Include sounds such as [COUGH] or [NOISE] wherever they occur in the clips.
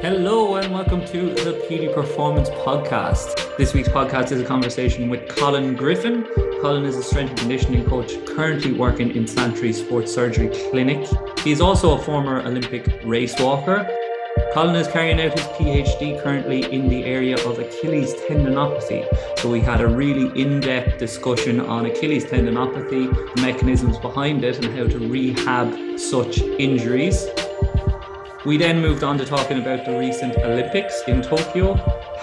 Hello and welcome to the Petey Performance Podcast. This week's podcast is a conversation with Colin Griffin. Colin is a strength and conditioning coach currently working in Santry Sports Surgery Clinic. He is also a former Olympic race walker. Colin is carrying out his PhD currently in the area of Achilles tendinopathy. So we had a really in-depth discussion on Achilles tendinopathy, the mechanisms behind it, and how to rehab such injuries. We then moved on to talking about the recent Olympics in Tokyo,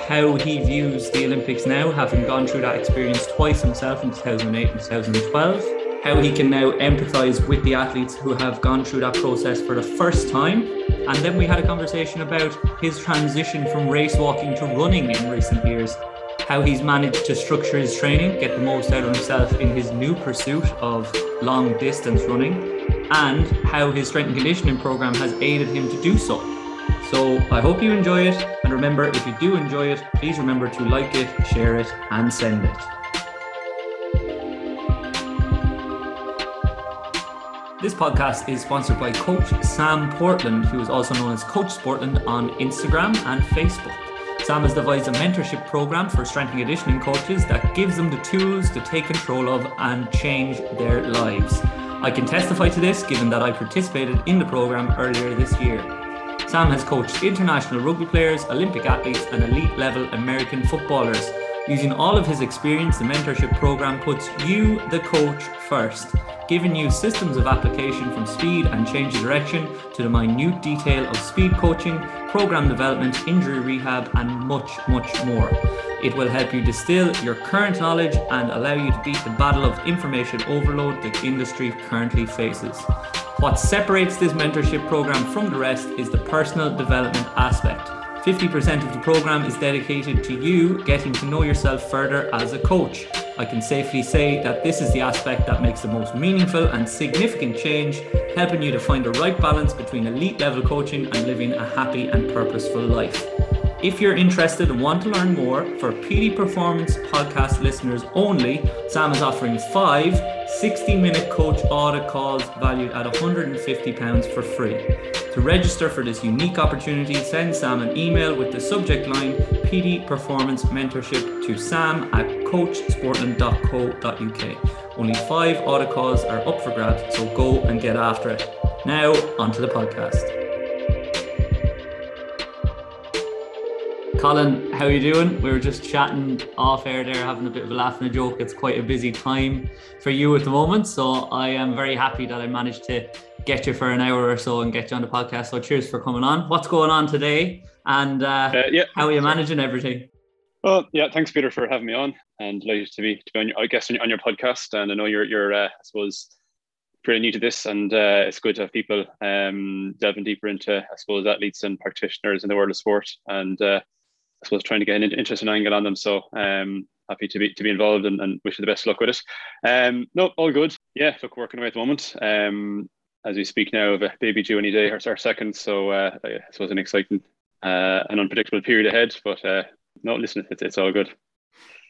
how he views the Olympics now, having gone through that experience twice himself in 2008 and 2012, how he can now empathize with the athletes who have gone through that process for the first time. And then we had a conversation about his transition from race walking to running in recent years, how he's managed to structure his training, get the most out of himself in his new pursuit of long distance running and how his strength and conditioning program has aided him to do so. So I hope you enjoy it. And remember, if you do enjoy it, please remember to like it, share it, and send it. This podcast is sponsored by Coach Sam Portland, who is also known as Coach Sportland on Instagram and Facebook. Sam has devised a mentorship program for strength and conditioning coaches that gives them the tools to take control of and change their lives. I can testify to this given that I participated in the program earlier this year. Sam has coached international rugby players, Olympic athletes, and elite level American footballers. Using all of his experience, the mentorship program puts you, the coach, first, giving you systems of application from speed and change of direction to the minute detail of speed coaching, program development, injury rehab, and much, much more. It will help you distill your current knowledge and allow you to beat the battle of information overload the industry currently faces. What separates this mentorship program from the rest is the personal development aspect. 50% of the program is dedicated to you getting to know yourself further as a coach. I can safely say that this is the aspect that makes the most meaningful and significant change, helping you to find the right balance between elite level coaching and living a happy and purposeful life. If you're interested and want to learn more, for Petey Performance podcast listeners only, Sam is offering five 60 minute coach audit calls valued at £150 for free. To register for this unique opportunity, send Sam an email with the subject line Petey Performance Mentorship to sam at coachsportland.co.uk. Only five audit calls are up for grabs, so go and get after it. Now, onto the podcast. Colin, how are you doing? We were just chatting off air there, having a bit of a laugh and a joke. It's quite a busy time for you at the moment. So I am very happy that I managed to get you for an hour or so and get you on the podcast. So cheers for coming on. What's going on today? And uh, uh, yeah, how are you managing everything? Well, yeah, thanks Peter for having me on and delighted to be, to be on your, I guess on your podcast. And I know you're, you're uh, I suppose, pretty new to this and uh, it's good to have people um, delving deeper into, I suppose, athletes and practitioners in the world of sport. And uh, I suppose trying to get an interesting angle on them. So um, happy to be to be involved and, and wish you the best luck with it. Um, no, all good. Yeah, look, working away at the moment. Um, as we speak now of a baby due any day, our, our second. So uh, suppose an exciting uh, an unpredictable period ahead. But uh, no, listen, it's, it's all good.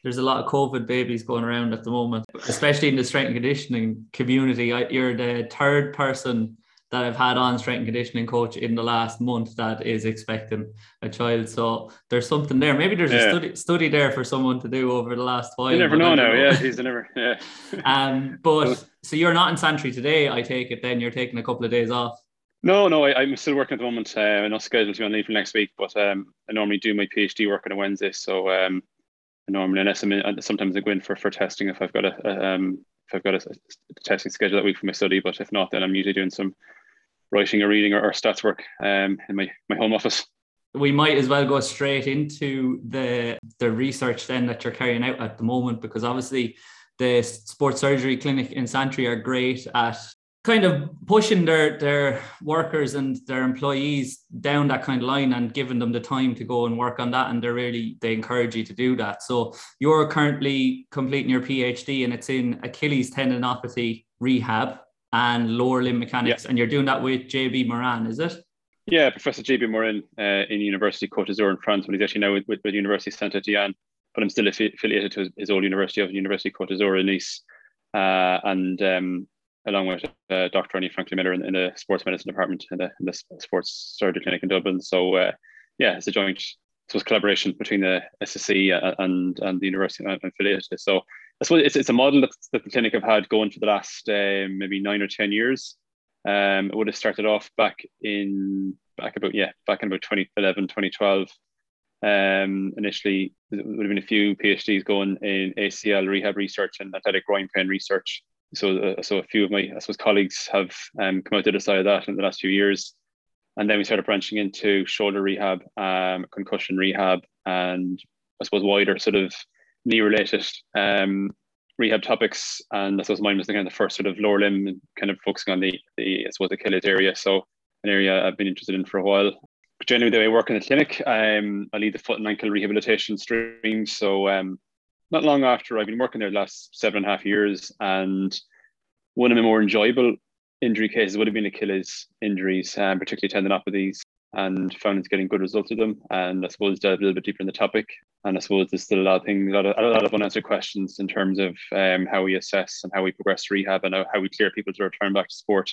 There's a lot of COVID babies going around at the moment, especially in the strength and conditioning community. You're the third person that I've had on strength and conditioning coach in the last month that is expecting a child. So there's something there. Maybe there's yeah. a study study there for someone to do over the last while. You never know now. Yeah, he's never. Yeah. [LAUGHS] [LAUGHS] um, but so you're not in Santry today. I take it. Then you're taking a couple of days off. No, no, I, am still working at the moment. Uh, I'm not scheduled to be on leave for next week, but um, I normally do my PhD work on a Wednesday. So um, I normally, unless I'm in, sometimes I go in for, for testing if I've got a, um, if I've got a, a, testing schedule that week for my study. But if not, then I'm usually doing some writing or reading or, or stats work um, in my, my home office. We might as well go straight into the the research then that you're carrying out at the moment, because obviously the sports surgery clinic in Santry are great at kind of pushing their their workers and their employees down that kind of line and giving them the time to go and work on that and they're really they encourage you to do that so you're currently completing your phd and it's in achilles tendinopathy rehab and lower limb mechanics, yeah. and you're doing that with JB Morin, is it? Yeah, Professor JB Morin uh, in University Côte d'Azur in France, but he's actually now with, with, with University Saint Etienne, but I'm still affiliated to his, his, old university of University Côte d'Azur in Nice, uh, and um, along with uh, Dr. Andy Franklyn-Miller in, in, the sports medicine department in the, in the, sports surgery clinic in Dublin. So uh, yeah, it's a joint so it's collaboration between the SSC and and the university affiliated. So I suppose it's, it's a model that, that the clinic have had going for the last uh, maybe nine or ten years. Um, it would have started off back in back about yeah back in about 2011 2012 um, initially there would have been a few phds going in acl rehab research and athletic groin pain research. So uh, so a few of my i suppose colleagues have um, come out the other side of that in the last few years. And then we started branching into shoulder rehab um, concussion rehab and i suppose wider sort of knee related um, rehab topics, and I suppose mine was the kind of the first sort of lower limb, kind of focusing on the the I suppose Achilles area. So an area I've been interested in for a while. But generally, the way I work in the clinic, um, I lead the foot and ankle rehabilitation stream. So um, not long after I've been working there the last seven and a half years, and one of my more enjoyable injury cases would have been Achilles injuries, um, particularly tendinopathies and found it's getting good results with them. And I suppose delve a little bit deeper in the topic. And I suppose there's still a lot of things, a lot of, a lot of unanswered questions in terms of um, how we assess and how we progress rehab and how we clear people to return back to sport.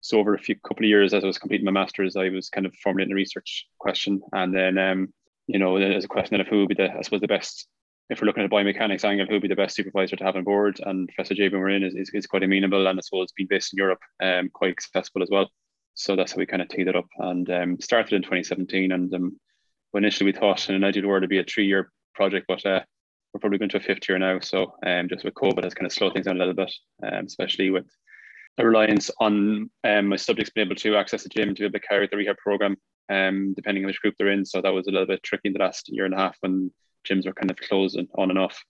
So over a few couple of years, as I was completing my masters, I was kind of formulating a research question, and then um, you know, there's a question of who would be the, I suppose, the best. If we're looking at a biomechanics angle, who would be the best supervisor to have on board? And Professor J.B. Morin is, is, is quite amenable, and I suppose being based in Europe, um, quite accessible as well so that's how we kind of teed it up and um, started in 2017. And um, initially we thought in an ideal world it'd be a three-year project, but uh, we're probably going to a fifth year now. So um, just with COVID has kind of slowed things down a little bit, um, especially with a reliance on um, my subjects being able to access the gym to be able to carry out the rehab program, um, depending on which group they're in. So that was a little bit tricky in the last year and a half when gyms were kind of closed and on and off.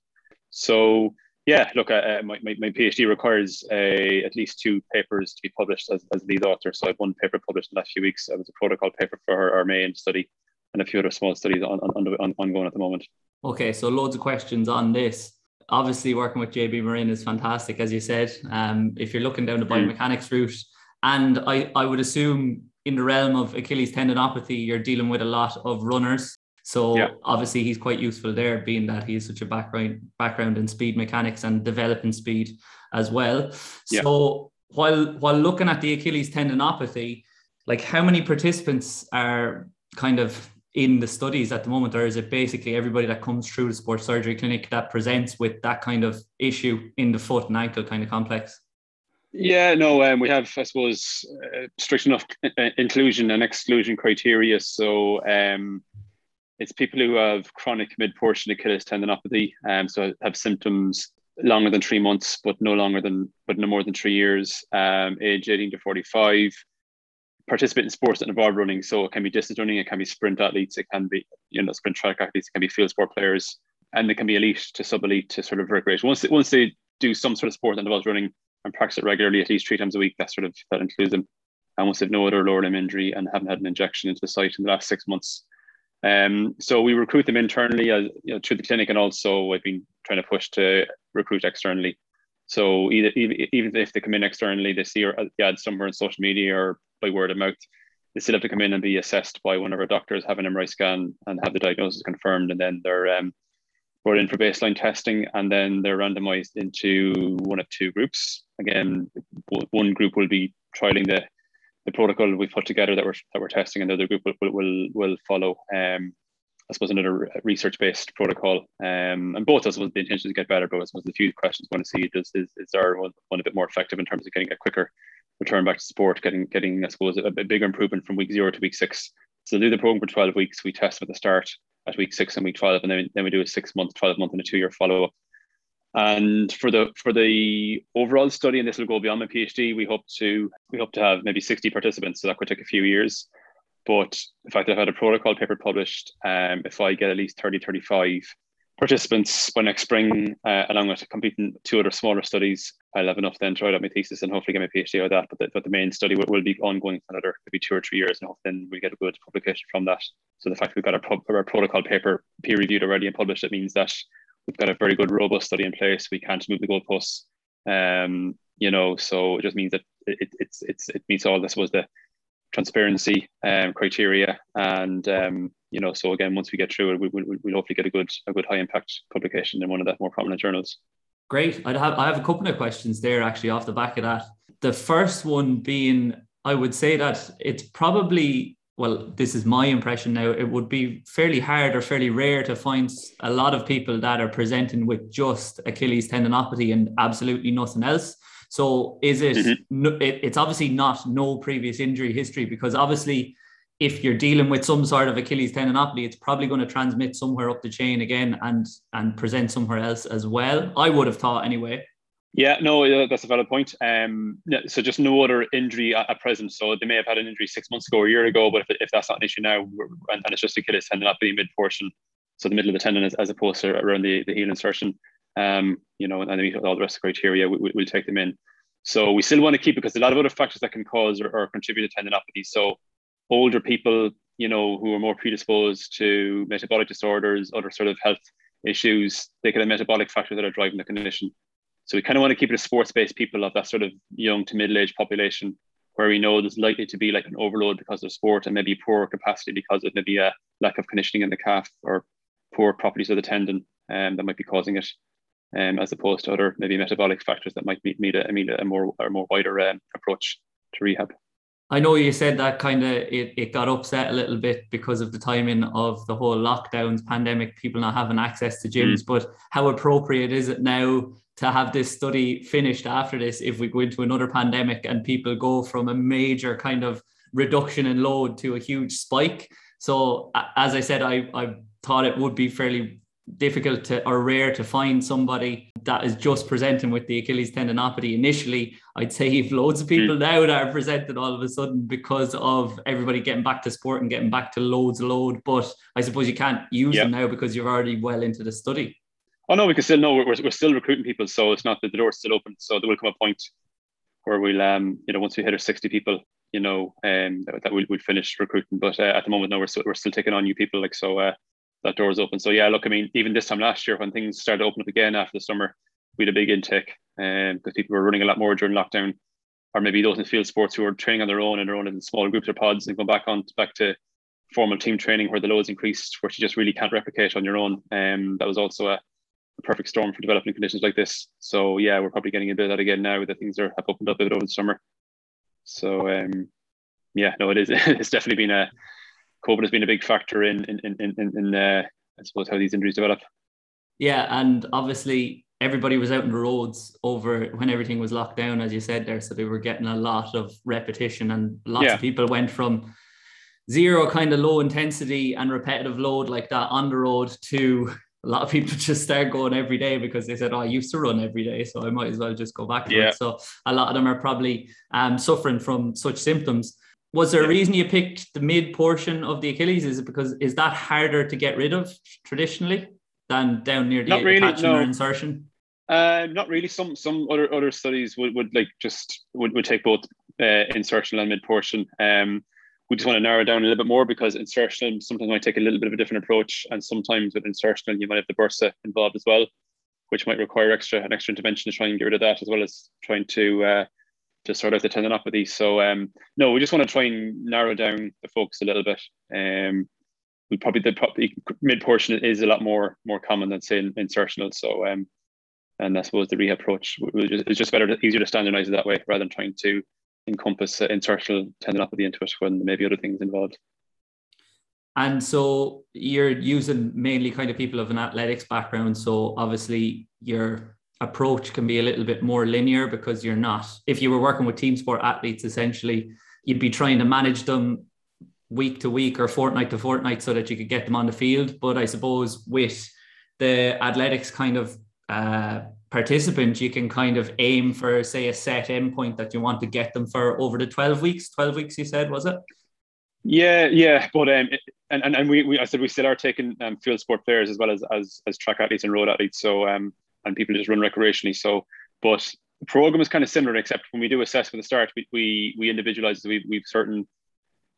So yeah, look, uh, uh, my, my, my, PhD requires a, at least two papers to be published as, as lead author. So I have one paper published in the last few weeks. It was a protocol paper for our, main study and a few other small studies on, on, on, ongoing at the moment. Okay, so loads of questions on this. Obviously, working with JB Morin is fantastic, as you said. Um, if you're looking down the mm. biomechanics route, and I, I would assume in the realm of Achilles tendinopathy, you're dealing with a lot of runners so yeah. obviously he's quite useful there, being that he has such a background background in speed mechanics and developing speed as well. Yeah. So while while looking at the Achilles tendinopathy, like how many participants are kind of in the studies at the moment, or is it basically everybody that comes through the sports surgery clinic that presents with that kind of issue in the foot and ankle kind of complex? Yeah, no, um, we have, I suppose, uh, strict enough uh, inclusion and exclusion criteria. So, um, it's people who have chronic mid-portion Achilles tendinopathy, um, so have symptoms longer than three months, but no longer than, but no more than three years, um, age 18 to 45, participate in sports that involve running. So it can be distance running, it can be sprint athletes, it can be, you know, sprint track athletes, it can be field sport players, and it can be elite to sub-elite to sort of recreation. Once, once they do some sort of sport that involves running and practice it regularly, at least three times a week, that sort of, that includes them. And once they've no other lower limb injury and haven't had an injection into the site in the last six months, um, so we recruit them internally as, you know, through the clinic, and also I've been trying to push to recruit externally. So either even if they come in externally, they see the ad somewhere on social media or by word of mouth, they still have to come in and be assessed by one of our doctors, have an MRI scan, and have the diagnosis confirmed, and then they're um, brought in for baseline testing, and then they're randomized into one of two groups. Again, one group will be trialing the the protocol we put together that we're that we're testing, and the other group will will will, will follow. Um, I suppose another research based protocol. Um, and both of us with the intention to get better, but I suppose the few questions we want to see is is, is our one, one a bit more effective in terms of getting a quicker return back to sport, getting getting I suppose a, a bigger improvement from week zero to week six. So do the program for 12 weeks. We test at the start at week six and week 12, and then, then we do a six month, 12 month, and a two year follow up. And for the for the overall study, and this will go beyond my PhD, we hope to we hope to have maybe 60 participants. So that could take a few years. But in fact, that I've had a protocol paper published. Um, if I get at least 30, 35 participants by next spring, uh, along with completing two other smaller studies, I'll have enough then to write out my thesis and hopefully get my PhD out of that. But the, but the main study will, will, be ongoing for another maybe two or three years, and then we get a good publication from that. So the fact we've got our, our protocol paper peer reviewed already and published, it means that we've got a very good robust study in place. We can't move the goalposts. Um, you know, so it just means that it, it's it's it meets all this was the transparency um, criteria, and um, you know, so again, once we get through it, we, will we'll hopefully get a good a good high impact publication in one of the more prominent journals. Great. i have I have a couple of questions there actually off the back of that. The first one being, I would say that it's probably well, this is my impression now, it would be fairly hard or fairly rare to find a lot of people that are presenting with just Achilles tendinopathy and absolutely nothing else. So is it, mm-hmm. it it's obviously not no previous injury history because obviously if you're dealing with some sort of Achilles tendinopathy, it's probably going to transmit somewhere up the chain again and and present somewhere else as well. I would have thought anyway. Yeah, no, that's a valid point. Um, so just no other injury at, present. So they may have had an injury six months ago or a year ago, but if, if that's not an issue now, and, and it's just Achilles tendinopathy mid portion, so the middle of the tendon as, as opposed to around the, the heel insertion, um, you know, and then meet all the rest of the criteria, we, will take them in. So we still want to keep it because a lot of other factors that can cause or, or contribute to tendinopathy. So older people, you know, who are more predisposed to metabolic disorders, other sort of health issues, they can have metabolic factors that are driving the condition. So we kind of want to keep it a sports-based people of that sort of young to middle-aged population where we know there's likely to be like an overload because of sport and maybe poor capacity because of maybe a lack of conditioning in the calf or poor properties of the tendon um, that might be causing it, um, as opposed to other maybe metabolic factors that might need a, mean a more or more wider um, approach to rehab. I know you said that kind of it, it got upset a little bit because of the timing of the whole lockdowns, pandemic, people not having access to gyms. Mm. But how appropriate is it now to have this study finished after this if we go into another pandemic and people go from a major kind of reduction in load to a huge spike? So as I said, I, I thought it would be fairly difficult to or rare to find somebody that is just presenting with the Achilles tendinopathy initially. I'd say you've loads of people mm. now that are presenting all of a sudden because of everybody getting back to sport and getting back to loads of load. But I suppose you can't use yep. them now because you're already well into the study. Oh no, we can still know we're, we're still recruiting people, so it's not that the door's still open. So there will come a point where we'll um you know once we hit our 60 people you know um that, that we'll, we'll finish recruiting but uh, at the moment no we're still, we're still taking on new people like so uh that door is open. So yeah, look, I mean, even this time last year when things started to open up again after the summer, we had a big intake because um, people were running a lot more during lockdown, or maybe those in field sports who were training on their own and their own in smaller groups or pods and going back on back to formal team training where the loads increased, where you just really can't replicate on your own. Um, that was also a, a, perfect storm for developing conditions like this. So yeah, we're probably getting a bit of that again now that things are have opened up a bit over the summer. So um, yeah, no, it is. [LAUGHS] It's definitely been a COVID has been a big factor in in in in, in uh, I suppose how these injuries develop. Yeah, and obviously everybody was out in the roads over when everything was locked down, as you said there. So they were getting a lot of repetition, and lots yeah. of people went from zero kind of low intensity and repetitive load like that on the road to a lot of people [LAUGHS] just start going every day because they said, "Oh, I used to run every day, so I might as well just go back to yeah. it." So a lot of them are probably um, suffering from such symptoms. Was there a reason you picked the mid portion of the Achilles? Is it because is that harder to get rid of traditionally than down near the not really, no. or insertion? Uh, not really. Some some other other studies would, would like just would, would take both uh, insertion and mid portion. Um, we just want to narrow down a little bit more because insertion sometimes might take a little bit of a different approach, and sometimes with insertion you might have the bursa involved as well, which might require extra an extra intervention to try and get rid of that, as well as trying to uh, to sort out the tendinopathy. So um, no, we just want to try and narrow down the focus a little bit. Um, we probably the probably mid portion is a lot more more common than say insertional. So um, and I suppose the rehab approach is just better, easier to standardize it that way rather than trying to encompass uh, insertional tendinopathy into it when maybe other things involved. And so you're using mainly kind of people of an athletics background. So obviously you're approach can be a little bit more linear because you're not if you were working with team sport athletes essentially you'd be trying to manage them week to week or fortnight to fortnight so that you could get them on the field. But i suppose with the athletics kind of uh, participant you can kind of aim for say a set endpoint that you want to get them for over the 12 weeks. 12 weeks you said was it? Yeah yeah but um and, and, and we, we i said we still are taking um, field sport players as well as as, as track athletes and road athletes. So um and people just run recreationally. So, but the program is kind of similar, except when we do assess from the start, we we, we individualize. We we've certain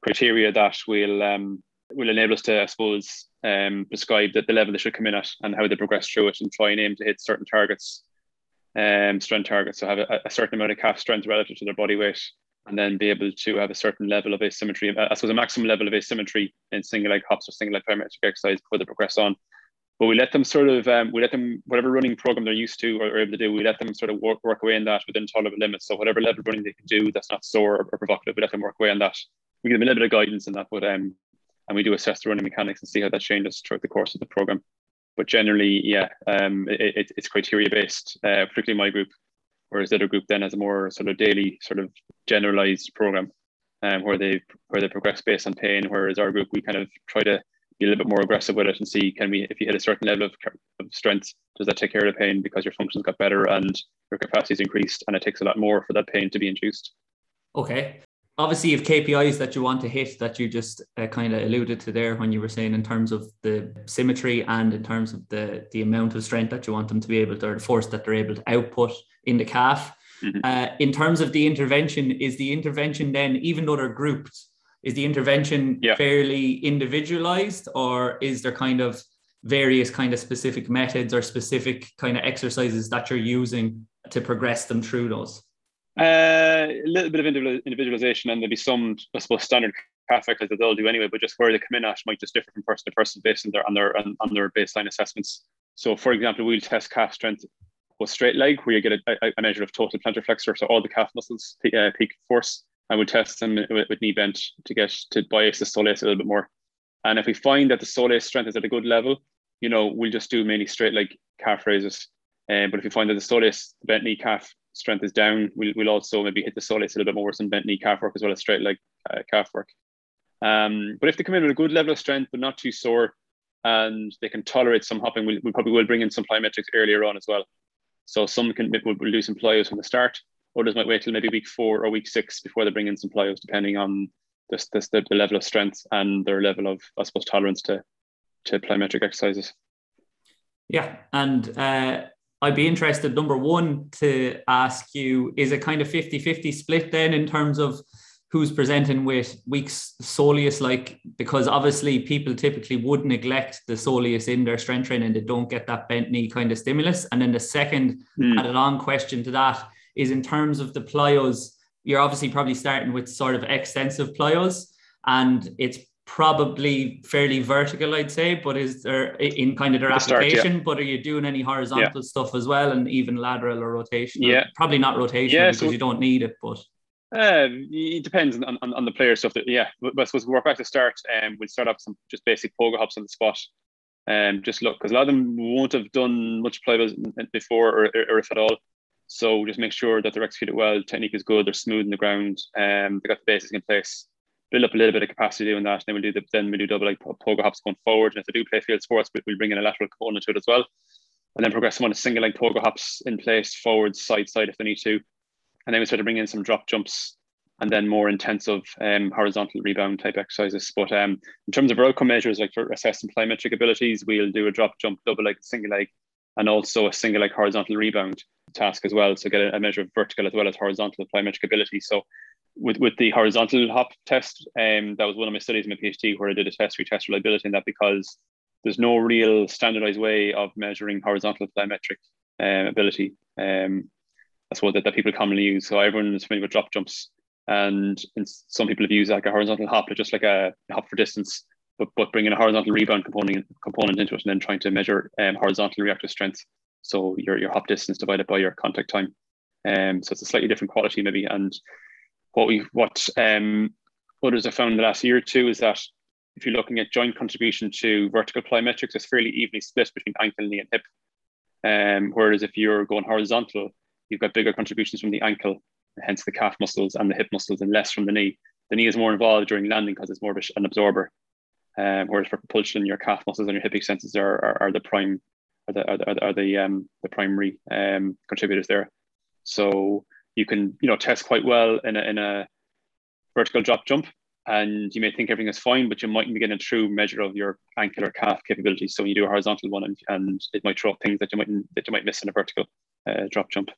criteria that will um, will enable us to, I suppose, um, prescribe that the level they should come in at and how they progress through it, and try and aim to hit certain targets, um, strength targets. So have a, a certain amount of calf strength relative to their body weight, and then be able to have a certain level of asymmetry. I suppose a maximum level of asymmetry in single leg hops or single leg plyometric exercise before they progress on but we let them sort of um, we let them whatever running program they're used to or, or, able to do we let them sort of work, work away in that within tolerable limits so whatever level running they can do that's not sore or, or provocative we let them work away on that we give them a little bit of guidance in that, but um, and we do assess the running mechanics and see how that changes throughout the course of the program. But generally, yeah, um, it, it, it's criteria based, uh, particularly my group, whereas the other group then has a more sort of daily, sort of generalized program, um, where they where they progress based on pain. Whereas our group, we kind of try to be a little bit more aggressive with it and see can we if you hit a certain level of, of strength, does that take care of the pain because your functions got better and your capacity is increased, and it takes a lot more for that pain to be induced. Okay, obviously you have KPIs that you want to hit that you just uh, kind of alluded to there when you were saying in terms of the symmetry and in terms of the the amount of strength that you want them to be able to or the force that they're able to output in the calf. Mm-hmm. Uh, in terms of the intervention, is the intervention then even though they're grouped, is the intervention yeah. fairly individualized or is there kind of various kind of specific methods or specific kind of exercises that you're using to progress them through those? Uh, a little bit of individualization, and there'll be some, I suppose, standard calf exercises that they'll do anyway. But just where they come in at might just differ from person to person based on their on their on their baseline assessments. So, for example, we'll test calf strength with straight leg, where you get a, a measure of total plantar flexor, so all the calf muscles uh, peak force. I would test them with, with, knee bent to get to bias the soleus a little bit more. And if we find that the soleus strength is at a good level, you know, we'll just do mainly straight leg calf raises. Uh, but if we find that the soleus, the bent knee calf strength is down, we'll, we'll also maybe hit the soleus a little bit more with some bent knee calf work as well as straight leg uh, calf work. Um, but if they come in with a good level of strength but not too sore, and they can tolerate some hopping, we we'll, we probably will bring in some plyometrics earlier on as well. So some can will, will do some plyos from the start. Others might wait till maybe week four or week six before they bring in some plyos, depending on this, this the, the level of strength and their level of I suppose tolerance to to plyometric exercises. Yeah, and uh, I'd be interested, number one, to ask you is it kind of 50 50 split then in terms of who's presenting with weak soleus? Like, because obviously people typically would neglect the soleus in their strength training, they don't get that bent knee kind of stimulus. And then the second mm. added on question to that is in terms of the plyos, you're obviously probably starting with sort of extensive plyos, and it's probably fairly vertical, I'd say, but is there in kind of their application, yeah. but are you doing any horizontal yeah. stuff as well and even lateral or rotation? Yeah. Probably not rotation yeah, because so, you don't need it, but uh, it depends on, on, on the player stuff that yeah, but, I suppose we work back to start and um, we'll start off some just basic pogo hops on the spot. And um, just look because a lot of them won't have done much play before or, or, if at all. So just make sure that they're executed well, technique is good, they're smooth in the ground, um, they got the basics in place build up a little bit of capacity doing that. And then we'll do the, then we do double like pogo hops going forward. And if they do play field sports, we'll bring in a lateral component to it as well. And then progress them on a single leg pogo hops in place, forward, side, side if they need to. And then we start to bring in some drop jumps and then more intensive um, horizontal rebound type exercises. But um, in terms of outcome measures, like for assessing plyometric abilities, we'll do a drop jump, double leg, single leg, and also a single leg horizontal rebound task as well. So get a, a measure of vertical as well as horizontal plyometric ability. So with with the horizontal hop test, um, that was one of my studies in my PhD where I did a test retest reliability in that because there's no real standardized way of measuring horizontal plyometric um, ability. Um, that's what that, that people commonly use. So everyone is familiar with drop jumps, and, and some people have used like a horizontal hop, just like a, a hop for distance, but but bringing a horizontal rebound component component into it, and then trying to measure um, horizontal reactive strength. So your your hop distance divided by your contact time. Um, so it's a slightly different quality maybe, and what we what um, others have found the last year or two is that if you're looking at joint contribution to vertical plyometrics, it's fairly evenly split between ankle, knee, and hip. Um, whereas if you're going horizontal, you've got bigger contributions from the ankle, hence the calf muscles and the hip muscles, and less from the knee. The knee is more involved during landing because it's more of an absorber. Um, whereas for propulsion, your calf muscles and your hip extensors are, are, are the prime are the are the, are the, um, the primary um, contributors there. So you can you know test quite well in a, in a vertical drop jump and you may think everything is fine, but you mightn't be getting a true measure of your ankle or calf capabilities. So when you do a horizontal one, and, and it might throw up things that you might that you might miss in a vertical uh, drop jump.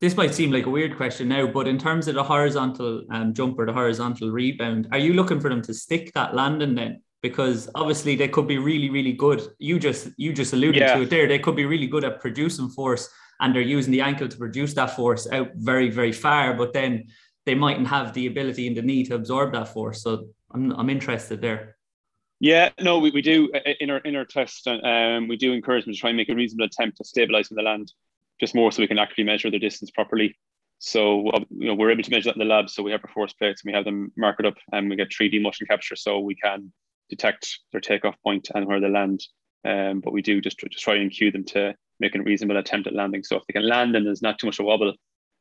This might seem like a weird question now, but in terms of the horizontal um, jump or the horizontal rebound, are you looking for them to stick that landing then? Because obviously they could be really, really good. You just you just alluded yeah. to it there. They could be really good at producing force and they're using the ankle to produce that force out very, very far, but then they mightn't have the ability in the knee to absorb that force. So I'm, I'm interested there. Yeah, no, we, we do uh, uh, in our in our test. Uh, um, we do encourage them to try and make a reasonable attempt to stabilize in the land, just more so we can actually measure the distance properly. So you know we're able to measure that in the lab. So we have our force plates and we have them marked up, and we get 3D motion capture, so we can detect their takeoff point and where they land. Um, but we do just, just try and cue them to make a reasonable attempt at landing. So if they can land and there's not too much of a wobble,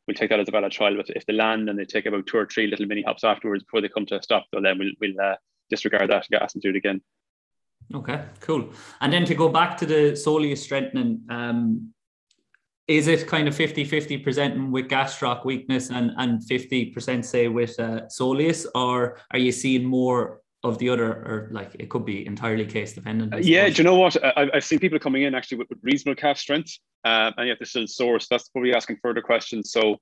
we'll take that as a valid trial. But if they land and they take about two or three little mini hops afterwards before they come to a stop, then we'll, we'll uh, disregard that and ask them to do it again. Okay, cool. And then to go back to the soleus strengthening, um, is it kind of 50 50 presenting with gastroc weakness and, and 50% say with uh, soleus, or are you seeing more of the other, or like it could be entirely case dependent? yeah, do you know what? I, have seen people coming in actually with, with reasonable calf strength, um, and yet they're still sore. So that's probably asking further questions. So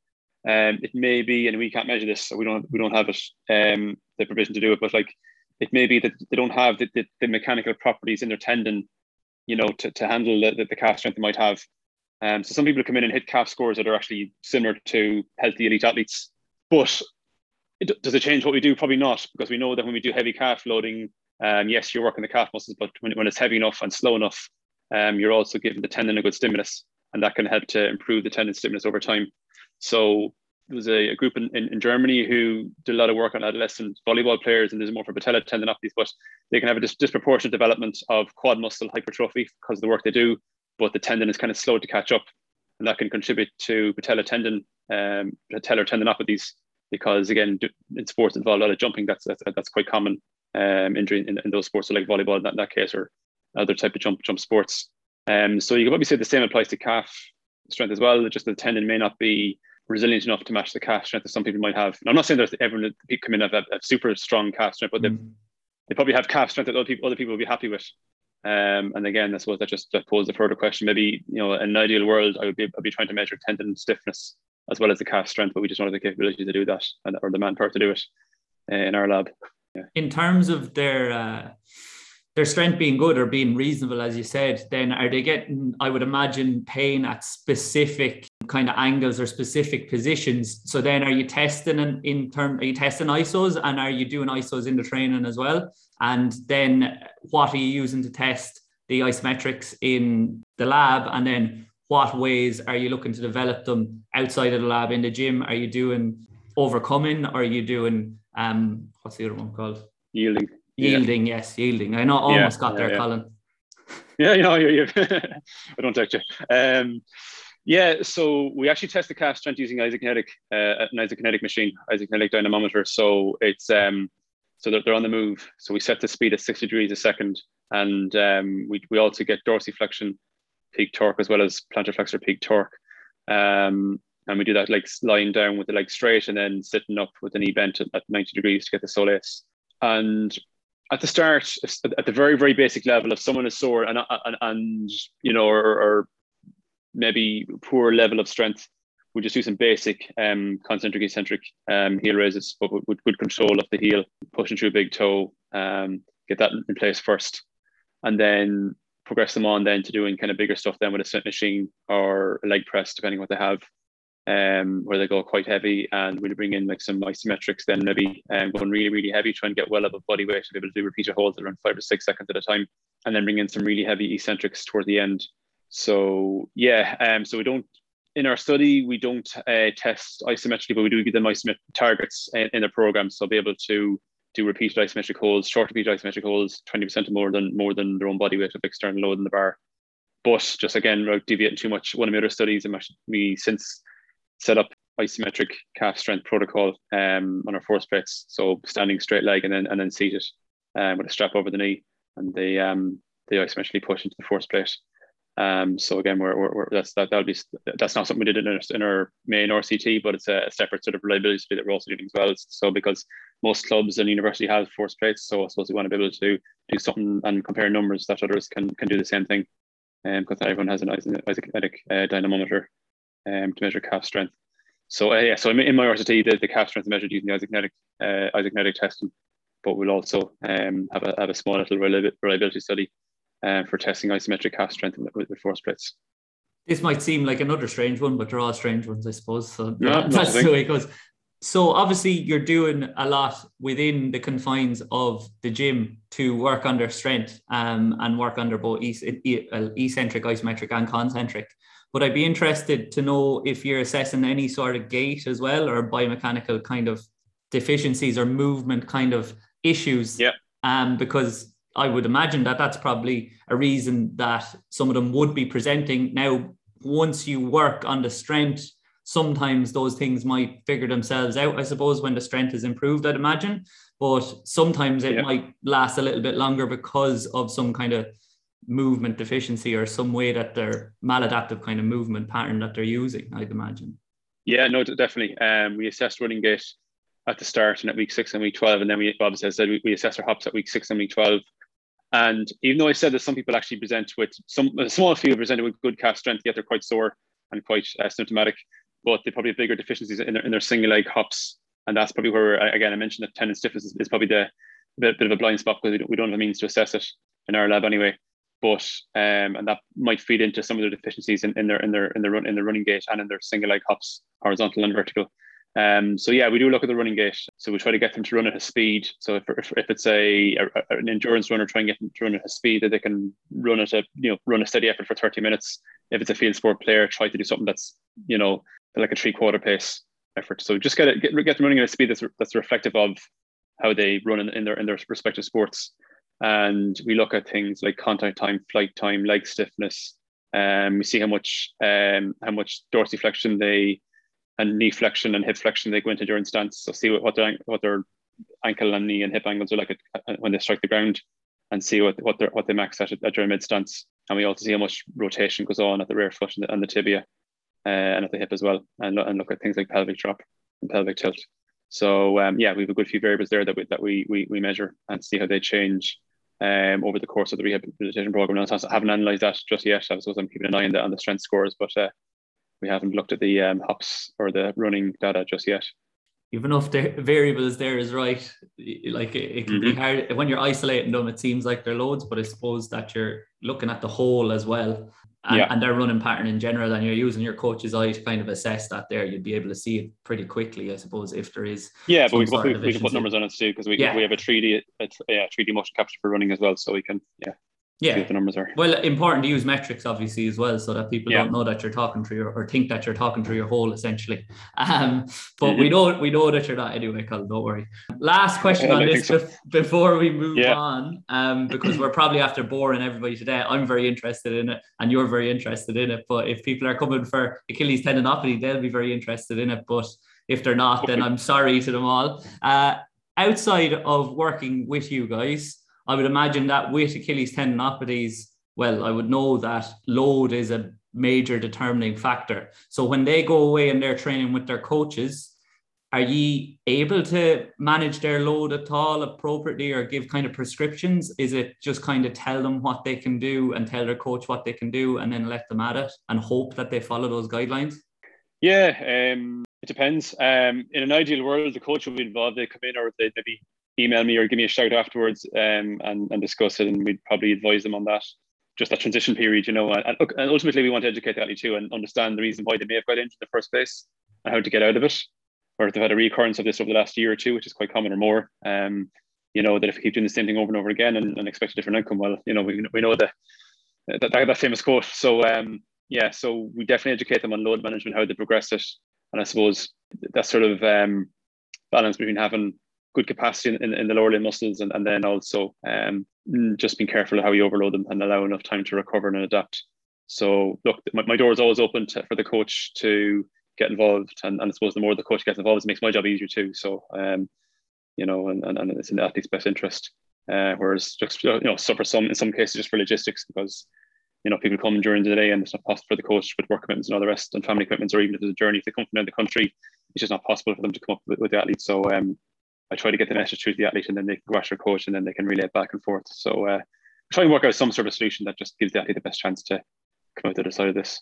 um, it may be, and we can't measure this, so we don't we don't have it um, the provision to do it. But like it may be that they don't have the, the, the mechanical properties in their tendon, you know, to, to handle the, the calf strength they might have. Um, so some people come in and hit calf scores that are actually similar to healthy elite athletes. But it, does it change what we do? Probably not, because we know that when we do heavy calf loading, um, yes, you're working the calf muscles, but when, when it's heavy enough and slow enough, um, you're also giving the tendon a good stimulus, and that can help to improve the tendon stimulus over time. So there was a, a group in, in, in, Germany who did a lot of work on adolescent volleyball players, and there's more for patella tendinopathies, but they can have a dis- disproportionate development of quad muscle hypertrophy because of the work they do but the tendon is kind of slow to catch up, and that can contribute to patella tendon, um, patellar tendinopathies. Because again, in sports involve a lot of jumping, that's that's, that's quite common um, injury in, in those sports, so like volleyball in that, in that case, or other type of jump jump sports. Um, so you can probably say the same applies to calf strength as well. Just the tendon may not be resilient enough to match the calf strength that some people might have. And I'm not saying that everyone people come in have, have, have super strong calf strength, but mm. they probably have calf strength that other people other people will be happy with. Um, and again, I suppose that just that poses a further question. Maybe you know, in an ideal world, I would be I'd be trying to measure tendon stiffness as well as the calf strength, but we just don't the capability to do that, and, or the manpower to do it uh, in our lab. Yeah. In terms of their uh, their strength being good or being reasonable, as you said, then are they getting? I would imagine pain at specific kind of angles or specific positions. So then, are you testing in, in term? Are you testing ISOs and are you doing ISOs in the training as well? And then what are you using to test the isometrics in the lab? And then what ways are you looking to develop them outside of the lab in the gym? Are you doing overcoming or are you doing um what's the other one called? Yielding. Yielding, yeah. yes, yielding. I know almost yeah, got there, yeah. Colin. Yeah, you know, you, you I don't touch you. Um yeah, so we actually test the calf strength using isokinetic, uh, an isokinetic machine, isokinetic dynamometer. So it's um, so they're, they're on the move. So we set the speed at 60 degrees a second. And um, we, we also get dorsiflexion peak torque as well as plantar flexor peak torque. Um, and we do that like lying down with the leg straight and then sitting up with the knee bent at, at 90 degrees to get the soleus. And at the start, at the very, very basic level, if someone is sore and, and, and you know, or, or maybe poor level of strength, we just do some basic um, concentric eccentric um, heel raises, but with, good control of the heel, pushing through a big toe, um, get that in place first, and then progress them on then to doing kind of bigger stuff then with a Smith machine or a leg press, depending what they have, um, where they go quite heavy, and we bring in like some isometrics, then maybe um, going really really heavy, try and get well above body weight to be able to do repeater holds around five or six seconds at a time, and then bring in some really heavy eccentrics toward the end. So yeah, um, so we don't in our study, we don't uh, test isometrically, but we do give them isometric targets in, in the program. So be able to do repeated isometric holds, short repeated isometric holds, 20% more than more than their own body weight of external load in the bar. But just again, without deviating too much, one of my other studies, we since set up isometric calf strength protocol um, on our force plates. So standing straight leg and then and then seated um, with a strap over the knee, and they um, they isometrically push into the force plate. Um, so again, we're, we're, we're, that's that that'll be that's not something we did in our, in our main RCT, but it's a, separate sort of reliability study that we're also doing as well. So because most clubs and university have force plates, so I suppose we want to be able to do something and compare numbers that others can can do the same thing, um, because everyone has an isokinetic uh, dynamometer um, to measure calf strength. So uh, yeah, so in, my RCT, the, the calf strength is measured using the isokinetic uh, isokinetic testing, but we'll also um, have a have a small little reliability study uh, for testing isometric calf strength with, with force plates. This might seem like another strange one, but they're all strange ones, I suppose. So no, [LAUGHS] that's the way it goes. So obviously, you're doing a lot within the confines of the gym to work under strength um, and work under both eccentric, isometric, and concentric. But I'd be interested to know if you're assessing any sort of gait as well or biomechanical kind of deficiencies or movement kind of issues. Yeah. Um, because I would imagine that that's probably a reason that some of them would be presenting. Now, once you work on the strength, sometimes those things might figure themselves out, I suppose, when the strength is improved, I'd imagine. But sometimes it yeah. might last a little bit longer because of some kind of movement deficiency or some way that they're maladaptive kind of movement pattern that they're using, I'd imagine. Yeah, no, definitely. Um, we assessed running gait at the start and at week six and week 12. And then we, obviously, said we, we assess our hops at week six and week 12. And even though I said that some people actually present with some a small few presented with good calf strength, yet they're quite sore and quite uh, symptomatic, but they probably have bigger deficiencies in their, in their single leg hops. And that's probably where, again, I mentioned that tendon stiffness is, is probably the bit, bit, of a blind spot because we don't, we don't have the means to assess it in our lab anyway. But um, and that might feed into some of the deficiencies in, in their in their in their run in the running gait and in their single leg hops, horizontal and vertical. Um, so yeah, we do look at the running gait. So we try to get them to run at a speed. So if, if, if it's a, a, an endurance runner, try and get them to run at a speed that they can run at a you know run a steady effort for 30 minutes. If it's a field sport player, try to do something that's you know like a three quarter pace effort. So just get it, get, get them running at a speed that's that's reflective of how they run in, in their in their respective sports. And we look at things like contact time, flight time, leg stiffness. Um, we see how much um, how much dorsiflexion they and knee flexion and hip flexion they go into during stance. So see what, what their what their ankle and knee and hip angles are like at, when they strike the ground, and see what what they what they max at, at during mid stance. And we also see how much rotation goes on at the rear foot and the, and the tibia, uh, and at the hip as well. And, and look at things like pelvic drop and pelvic tilt. So um, yeah, we have a good few variables there that we that we we, we measure and see how they change um, over the course of the rehabilitation program. And I haven't analysed that just yet. I suppose I'm keeping an eye on the on the strength scores, but uh, we haven't looked at the um, hops or the running data just yet. Even if the variables there is right, like it, it can mm-hmm. be hard when you're isolating them. It seems like they're loads, but I suppose that you're looking at the whole as well, and, yeah. and their running pattern in general, and you're using your coach's eye to kind of assess that. There, you'd be able to see it pretty quickly, I suppose, if there is. Yeah, but we, we, we, can put numbers on it too because we yeah. we have a three D, yeah, three D motion capture for running as well, so we can yeah yeah the numbers are well important to use metrics obviously as well so that people yeah. don't know that you're talking through your, or think that you're talking through your whole essentially [LAUGHS] um but mm-hmm. we know we know that you're not anyway Colin don't worry last question on this so. before we move yeah. on um because we're probably after boring everybody today I'm very interested in it and you're very interested in it but if people are coming for Achilles tendinopathy they'll be very interested in it but if they're not then I'm sorry to them all uh outside of working with you guys I would imagine that with Achilles tendinopathies, well, I would know that load is a major determining factor. So when they go away and they're training with their coaches, are you able to manage their load at all appropriately or give kind of prescriptions? Is it just kind of tell them what they can do and tell their coach what they can do and then let them at it and hope that they follow those guidelines? Yeah, um, it depends. Um, in an ideal world, the coach will be involved. They come in or they maybe email me or give me a shout afterwards um, and, and discuss it. And we'd probably advise them on that, just that transition period, you know. And, and ultimately, we want to educate the athlete too and understand the reason why they may have got injured in the first place and how to get out of it. Or if they've had a recurrence of this over the last year or two, which is quite common or more. Um, you know, that if we keep doing the same thing over and over again and, and expect a different outcome, well, you know, we, we know the, that, that, that famous quote. So, um, yeah, so we definitely educate them on load management, how they progress it. And I suppose that sort of um, balance between having good capacity in, in, the lower limb muscles and, and then also um, just being careful of how you overload them and allow enough time to recover and adapt. So look, my, my door is always open to, for the coach to get involved and, and I suppose the more the coach gets involved, it makes my job easier too. So, um, you know, and, and, and it's in the athlete's best interest. Uh, whereas just, you know, suffer some, in some cases just for logistics because, you know, people come during the day and it's not possible for the coach with work commitments and all the rest and family commitments, or even if there's a journey, if they come from another country, it's just not possible for them to come up with, with the athletes. So, um, I try to get the message through to the athlete and then they can go after a coach and then they can relay it back and forth. So uh, try and work out some sort of solution that just gives the athlete the best chance to come out the other side of this,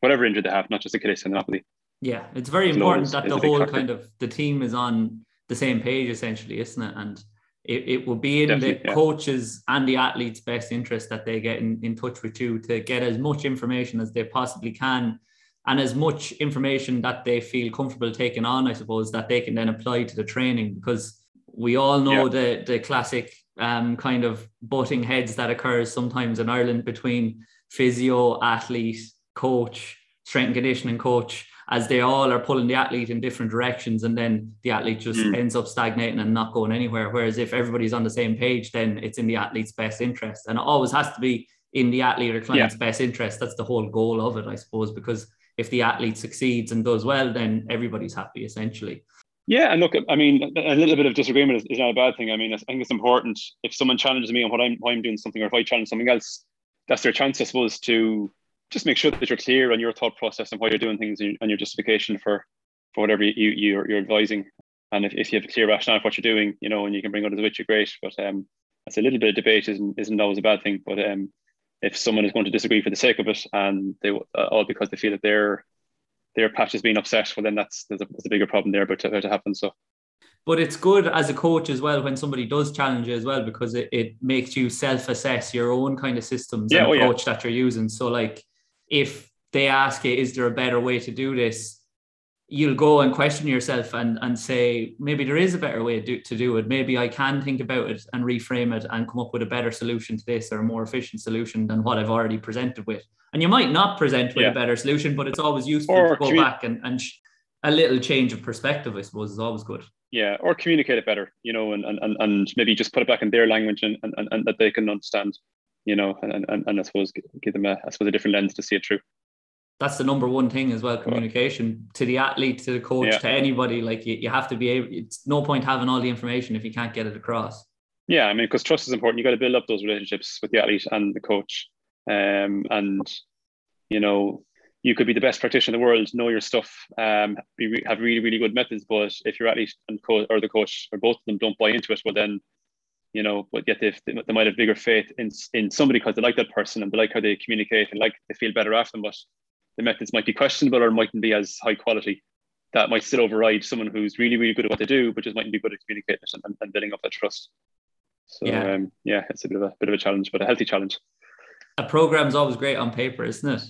whatever injury they have, not just a Achilles tendinopathy. Yeah, it's very it's important that the whole kind of the team is on the same page essentially, isn't it? And it, it will be in Definitely, the yeah. coaches and the athletes' best interest that they get in, in touch with you to get as much information as they possibly can and as much information that they feel comfortable taking on, I suppose, that they can then apply to the training because we all know yeah. the the classic um, kind of butting heads that occurs sometimes in Ireland between physio, athlete, coach, strength and conditioning coach as they all are pulling the athlete in different directions and then the athlete just mm. ends up stagnating and not going anywhere whereas if everybody's on the same page then it's in the athlete's best interest and it always has to be in the athlete or client's yeah. best interest that's the whole goal of it i suppose because if the athlete succeeds and does well then everybody's happy essentially yeah, and look, I mean, a little bit of disagreement is, is, not a bad thing. I mean, I think it's important if someone challenges me on what I'm, why I'm doing something, or if I challenge something else, that's their chance, I suppose, to just make sure that you're clear on your thought process and why you're doing things and your justification for for whatever you, you're, you're advising. And if, if you have a clear rationale for what you're doing, you know, and you can bring others with you, great. But um, that's a little bit of debate isn't isn't always a bad thing. But um, if someone is going to disagree for the sake of it, and they uh, all because they feel that their their patch is being upset, well, then that's there's a, there's a bigger problem there. But to, to happen, so but it's good as a coach as well when somebody does challenge you as well because it, it makes you self-assess your own kind of systems yeah, and oh, approach yeah. that you're using so like if they ask you is there a better way to do this you'll go and question yourself and and say maybe there is a better way to do, to do it. Maybe i can think about it and reframe it and come up with a better solution to this or a more efficient solution than what i've already presented with. And you might not present with yeah. a better solution but it's always useful or to go back and, and sh- a little change of perspective i suppose is always good. Yeah or communicate it better you know and and, and maybe just put it back in their language and, and, and that they can understand you know and, and, and i suppose give them a i suppose a different lens to see it through that's the number one thing as well communication to the athlete to the coach yeah. to anybody like you, you have to be able it's no point having all the information if you can't get it across yeah i mean because trust is important you got to build up those relationships with the athlete and the coach um, and you know you could be the best practitioner in the world, know your stuff, um, be, have really, really good methods. But if your athlete and coach or the coach or both of them don't buy into it, well, then, you know, but yet they, they might have bigger faith in, in somebody because they like that person and they like how they communicate and like they feel better after them. But the methods might be questionable or mightn't be as high quality. That might still override someone who's really, really good at what they do, but just mightn't be good at communicating and, and building up that trust. So yeah. Um, yeah, it's a bit of a bit of a challenge, but a healthy challenge. A program is always great on paper, isn't it?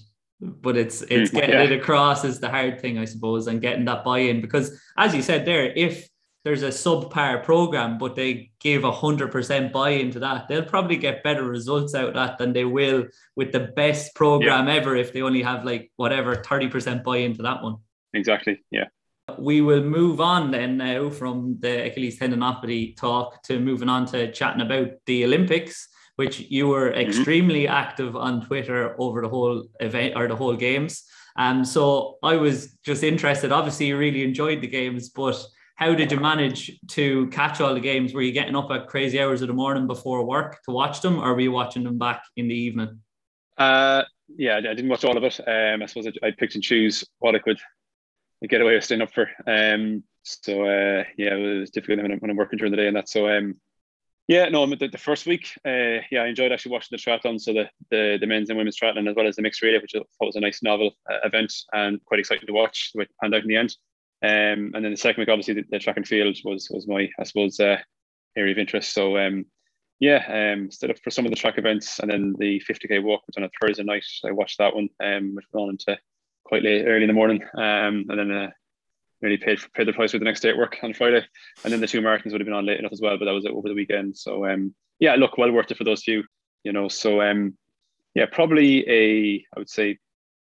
but it's it's mm, getting yeah. it across is the hard thing i suppose and getting that buy-in because as you said there if there's a subpar program but they give a hundred percent buy-in to that they'll probably get better results out of that than they will with the best program yeah. ever if they only have like whatever 30% buy-in to that one exactly yeah we will move on then now from the achilles tendinopathy talk to moving on to chatting about the olympics which you were mm-hmm. extremely mm-hmm. active on Twitter over the whole event or the whole games. Um, so I was just interested. Obviously, you really enjoyed the games, but how did you manage to catch all the games? Were you getting up at crazy hours of the morning before work to watch them, or were you watching them back in the evening? Uh, yeah, I didn't watch all of it. Um, I suppose I, I picked and choose what I could get away with staying up for. Um, so uh, yeah, it was difficult when I'm, when I'm working during the day and that. So um, yeah, no, the, the first week, uh, yeah, I enjoyed actually watching the triathlon, so the, the, the men's and women's triathlon as well as the mixed relay, which I thought was a nice novel uh, event and quite exciting to watch it panned out in the end. Um, and then the second week, obviously, the, the track and field was was my, I suppose, uh, area of interest. So um, yeah, um, stood up for some of the track events, and then the 50k walk was on a Thursday night. I watched that one, um, which went on into quite late, early in the morning, um, and then uh, nearly paid paid the price for the next day at work on Friday, and then the two marathons would have been on late enough as well, but that was over the weekend. So um, yeah, look, well worth it for those few, you know. So um, yeah, probably a I would say,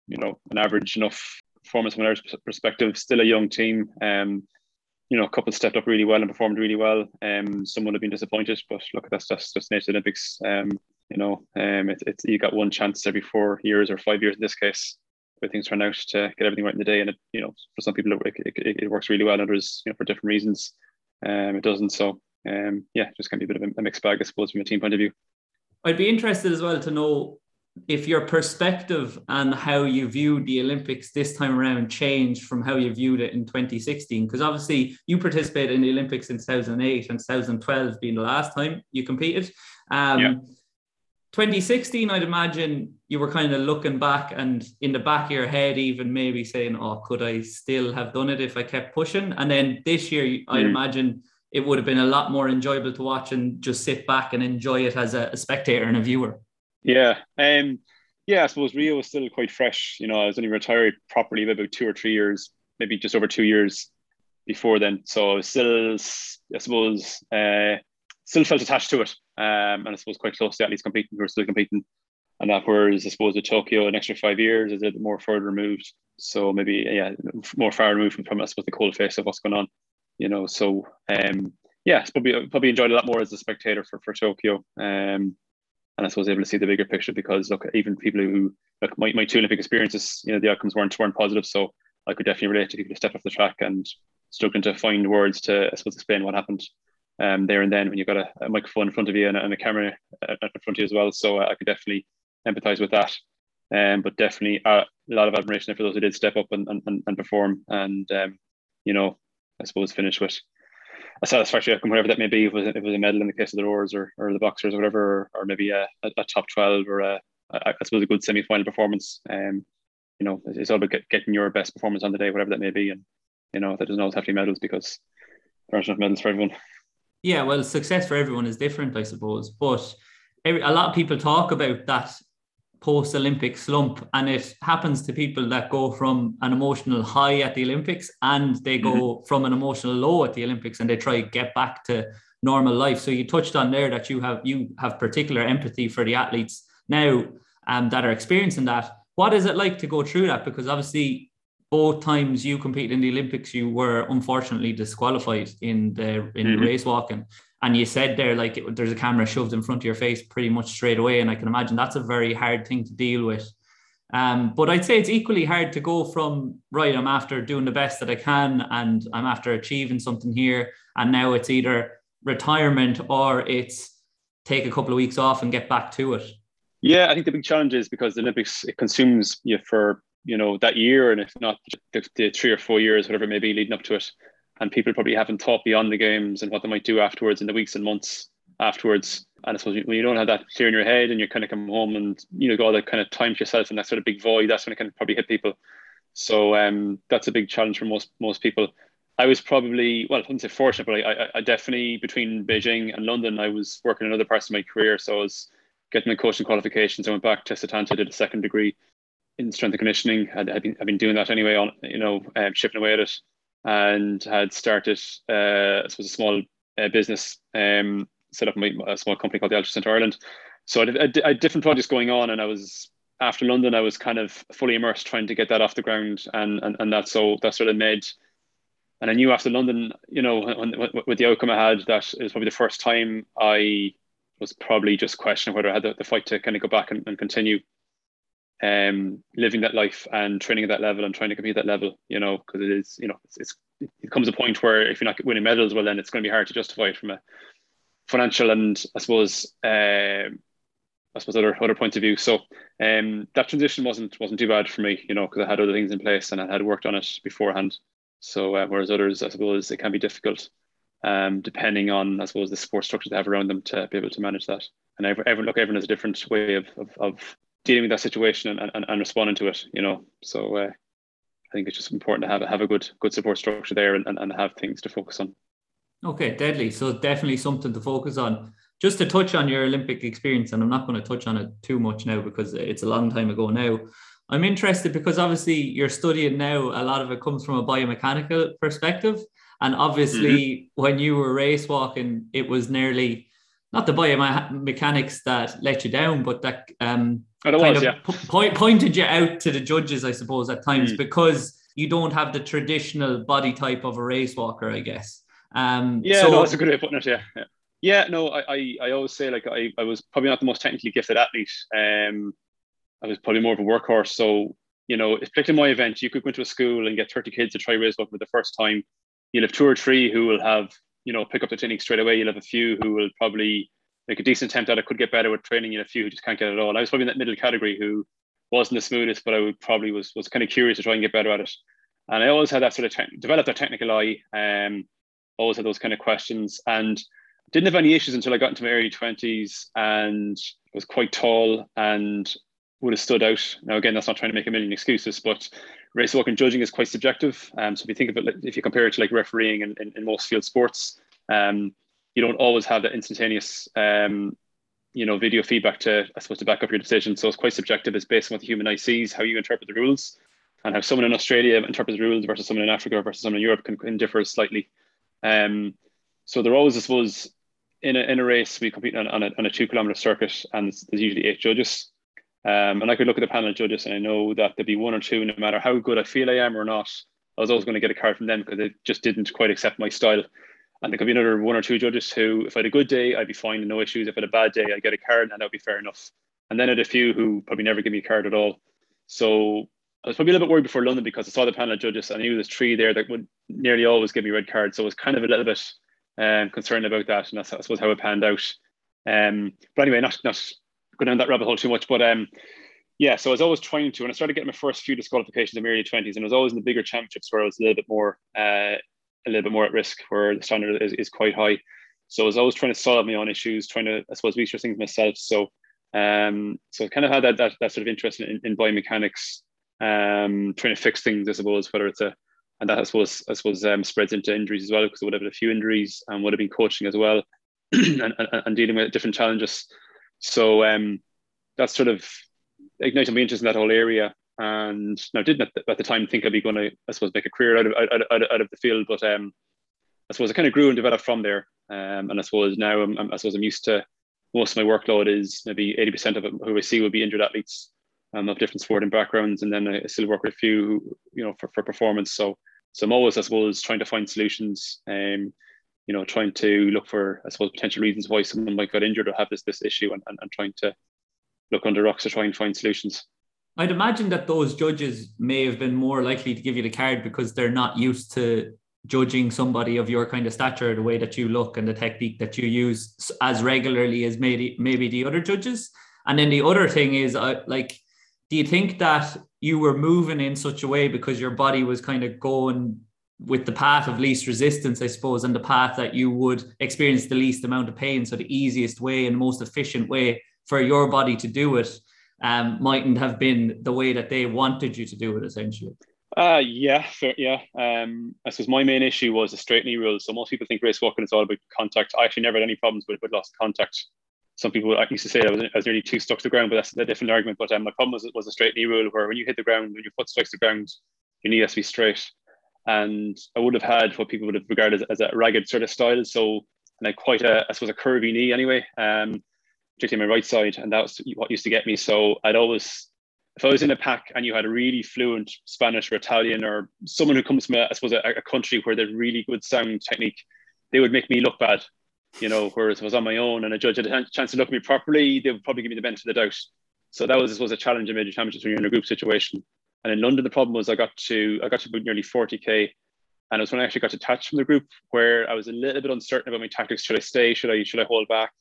you know, an average enough performance from an average perspective. Still a young team. Um, you know, a couple stepped up really well and performed really well. Um, some would have been disappointed, but look, that's just just nature Olympics. Um, you know, um, it, it's you got one chance every four years or five years in this case where things turn out to get everything right in the day. And it, you know, for some people it, it, it works really well, others, you know, for different reasons, um, it doesn't. So um, yeah, just can be a bit of a mixed bag, I suppose, from a team point of view. I'd be interested as well to know if your perspective and how you viewed the Olympics this time around changed from how you viewed it in 2016. Because obviously you participated in the Olympics in 2008 and 2012 being the last time you competed. Um, yeah 2016, I'd imagine you were kind of looking back and in the back of your head, even maybe saying, Oh, could I still have done it if I kept pushing? And then this year, mm. I'd imagine it would have been a lot more enjoyable to watch and just sit back and enjoy it as a, a spectator and a viewer. Yeah. Um, yeah, I suppose Rio was still quite fresh. You know, I was only retired properly about two or three years, maybe just over two years before then. So I was still, I suppose, uh, still felt attached to it. Um, and I suppose quite close to at least competing who are still competing. and that whereas I suppose with Tokyo, an extra five years is a bit more further removed. So maybe yeah, more far removed from, from I suppose the cold face of what's going on, you know. So um, yeah, probably probably enjoyed a lot more as a spectator for for Tokyo. Um, and I suppose able to see the bigger picture because look, even people who look my, my two Olympic experiences, you know, the outcomes weren't weren't positive. So I could definitely relate to people who stepped off the track and struggling to find words to I suppose explain what happened um, there and then when you've got a, a microphone in front of you and a, and a camera uh, in front of you as well. So uh, I could definitely empathize with that. Um, but definitely a lot of admiration for those who did step up and, and, and perform and um, you know I suppose finish with a satisfactory outcome, whatever that may be. If it was, if it was a medal in the case of the rowers or, or the boxers or whatever, or, or maybe a, a, a, top 12 or a, I suppose a good semi final performance. Um, you know, it's all about get, getting your best performance on the day, whatever that may be. And, you know, that doesn't always have to be medals because there aren't enough medals for everyone. Yeah, well, success for everyone is different, I suppose. But every, a lot of people talk about that post Olympic slump, and it happens to people that go from an emotional high at the Olympics and they go mm-hmm. from an emotional low at the Olympics and they try to get back to normal life. So you touched on there that you have you have particular empathy for the athletes now um, that are experiencing that. What is it like to go through that? Because obviously both times you competed in the Olympics, you were unfortunately disqualified in the in mm-hmm. race walking. And you said there, like it, there's a camera shoved in front of your face pretty much straight away, and I can imagine that's a very hard thing to deal with. Um, but I'd say it's equally hard to go from right. I'm after doing the best that I can, and I'm after achieving something here, and now it's either retirement or it's take a couple of weeks off and get back to it. Yeah, I think the big challenge is because the Olympics it consumes you for you know that year and if not the, the, three or four years whatever it may be leading up to it and people probably haven't thought beyond the games and what they might do afterwards in the weeks and months afterwards. And I suppose when you don't have that clear in your head and you kind of come home and you know got that kind of time to yourself and that sort of big void that's when it can probably hit people. So um, that's a big challenge for most most people. I was probably well I wouldn't say fortunate but I, I, I definitely between Beijing and London I was working in other parts of my career. So I was getting my coaching qualifications. I went back to Setanta did a second degree in strength and conditioning. Had been, I've been doing that anyway on you know um, chipping away at it, and had started uh, suppose a small uh, business, um, set up my, a small company called the Altitude Centre Ireland. So I had, I had different projects going on, and I was after London, I was kind of fully immersed trying to get that off the ground, and and, and that so that sort of made. And I knew after London, you know, when, when, with the outcome I had, that it was probably the first time I was probably just questioning whether I had the, the fight to kind of go back and, and continue um, living that life and training at that level and trying to compete at that level, you know, because it is, you know, it's, it's, it comes a point where if you're not winning medals, well, then it's going to be hard to justify it from a financial and I suppose, uh, I suppose other other points of view. So um, that transition wasn't wasn't too bad for me, you know, because I had other things in place and I had worked on it beforehand. So uh, whereas others, I suppose, it can be difficult, um, depending on I suppose the support structure they have around them to be able to manage that. And every, every look, everyone has a different way of, of, of dealing with that situation and, and, and responding to it, you know. So uh, I think it's just important to have have a good good support structure there and, and, and have things to focus on. Okay, deadly. So definitely something to focus on. Just to touch on your Olympic experience, and I'm not going to touch on it too much now because it's a long time ago now. I'm interested because obviously you're studying now, a lot of it comes from a biomechanical perspective. And obviously, mm-hmm. when you were race walking, it was nearly not the biomechanics that let you down, but that um, kind was, of yeah. po- pointed you out to the judges, I suppose, at times mm. because you don't have the traditional body type of a race walker, I guess. Um, yeah, so, no, that's a good way of putting it. Yeah, yeah, yeah no, I, I, I, always say like I, I was probably not the most technically gifted athlete. Um, I was probably more of a workhorse. So you know, it's particularly my event, you could go into a school and get 30 kids to try race walk for the first time. You'll have two or three who will have, you know, pick up the technique straight away. You'll have a few who will probably make a decent attempt at it, could get better with training, in a few who just can't get it all. I was probably in that middle category who wasn't the smoothest, but I would probably was was kind of curious to try and get better at it. And I always had that sort of te- developed a technical eye. Um, always had those kind of questions, and didn't have any issues until I got into my early twenties and was quite tall and would have stood out. Now again, that's not trying to make a million excuses, but race walking judging is quite subjective. Um, so if you think of it, if you compare it to like refereeing in, in, in most field sports, um, you don't always have that instantaneous um, you know video feedback to I suppose to back up your decision. So it's quite subjective. It's based on what the human eye sees, how you interpret the rules, and how someone in Australia interprets the rules versus someone in Africa versus someone in Europe can, can differ slightly. Um, so they're always, I suppose, in a, in a race we compete on, on, a, on a two kilometer circuit, and there's usually eight judges. Um, and I could look at the panel of judges and I know that there'd be one or two, no matter how good I feel I am or not, I was always going to get a card from them because they just didn't quite accept my style. And there could be another one or two judges who, if I had a good day, I'd be fine and no issues. If I had a bad day, I'd get a card and that would be fair enough. And then I had a few who probably never give me a card at all. So I was probably a little bit worried before London because I saw the panel of judges and I knew there's three there that would nearly always give me red cards. So I was kind of a little bit um, concerned about that. And that's, I suppose, how it panned out. Um, but anyway, not, not going down that rabbit hole too much. But um, yeah, so I was always trying to, and I started getting my first few disqualifications in my early 20s, and I was always in the bigger championships where I was a little bit more, uh, a little bit more at risk, where the standard is, is quite high. So I was always trying to solve my own issues, trying to, I suppose, research things myself. So, um, so I kind of had that, that, that sort of interest in, in biomechanics, um, trying to fix things, I suppose, whether it's a, and that I suppose, I suppose um, spreads into injuries as well, because I would have had a few injuries and would have been coaching as well [CLEARS THROAT] and, and, and, dealing with different challenges. So um, that's sort of ignited my interest in that whole area. And now didn't at the, time think I'd be going to, I suppose, make a career out of out, out, out of the field, but um, I suppose I kind of grew and developed from there. Um, and I suppose now I'm, I'm, I suppose I'm used to most of my workload is maybe 80% of it who I see will be injured athletes um, of different sporting backgrounds, and then I still work with a few, you know, for, for performance. So so I'm always, I suppose, trying to find solutions. Um, you know, trying to look for, I suppose, potential reasons why someone might get injured or have this this issue, and, and, and trying to look under rocks to try and find solutions. I'd imagine that those judges may have been more likely to give you the card because they're not used to judging somebody of your kind of stature, the way that you look and the technique that you use as regularly as maybe maybe the other judges. And then the other thing is, uh, like, do you think that you were moving in such a way because your body was kind of going with the path of least resistance, I suppose, and the path that you would experience the least amount of pain? So the easiest way and most efficient way for your body to do it um, mightn't have been the way that they wanted you to do it, essentially. Uh, yeah, fair, yeah. Um, I suppose my main issue was the straight knee rule. So most people think race walking is all about contact. I actually never had any problems with, with lost contact. Some people I used to say I was, I was nearly too stuck to the ground, but that's a different argument. But um, my problem was, was a straight knee rule where when you hit the ground, when your foot strikes the ground, your knee has to be straight. And I would have had what people would have regarded as as a ragged sort of style. So, and I quite a, I suppose, a curvy knee anyway. Um, particularly my right side, and that was what used to get me. So I'd always, if I was in a pack and you had a really fluent Spanish or Italian or someone who comes from, a, I suppose, a, a country where there's really good sound technique, they would make me look bad. You know, whereas if I was on my own and a judge had a chance to look at me properly, they would probably give me the benefit of the doubt. So that was was a challenge in major championships when you're in a group situation. And in London, the problem was I got to I got to about nearly 40k, and it was when I actually got detached from the group where I was a little bit uncertain about my tactics. Should I stay? Should I should I hold back?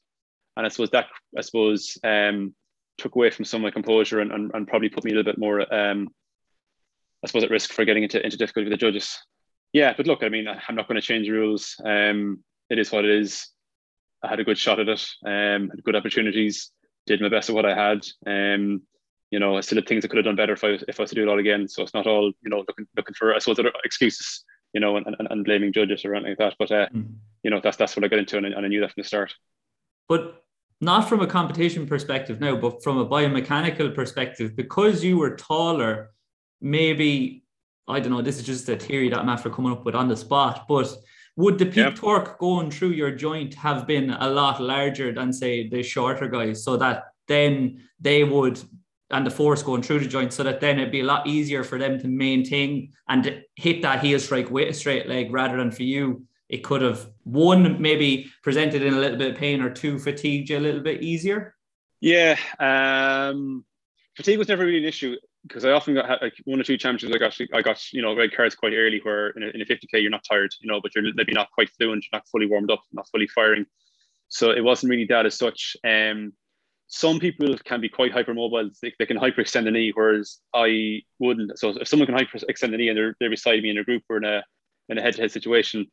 And I suppose that I suppose um, took away from some of my composure and, and, and probably put me a little bit more um, I suppose at risk for getting into, into difficulty with the judges. Yeah, but look, I mean, I'm not going to change the rules. Um, it is what it is. I had a good shot at it. Um, had good opportunities. Did my best at what I had. Um, you know, I still had things I could have done better if I if I was to do it all again. So it's not all you know looking looking for I suppose other excuses. You know, and, and, and blaming judges or anything like that. But uh, mm-hmm. you know, that's that's what I got into, and, and I knew that from the start. But not from a competition perspective now, but from a biomechanical perspective, because you were taller, maybe I don't know, this is just a theory that I'm after coming up with on the spot, but would the peak yep. torque going through your joint have been a lot larger than say the shorter guys so that then they would and the force going through the joint so that then it'd be a lot easier for them to maintain and hit that heel strike with a straight leg rather than for you it could have one maybe presented in a little bit of pain or two fatigued you a little bit easier? Yeah, um, fatigue was never really an issue because I often got like one or two championships. I got I got you know red cards quite early where in a, in a 50k you're not tired, you know, but you're maybe not quite fluent, not fully warmed up, not fully firing. So it wasn't really that as such. Um, some people can be quite hypermobile. They, they can hyperextend the knee, whereas I wouldn't. So if someone can hyperextend the knee and they're, they're beside me in a group or in a in a head-to-head situation,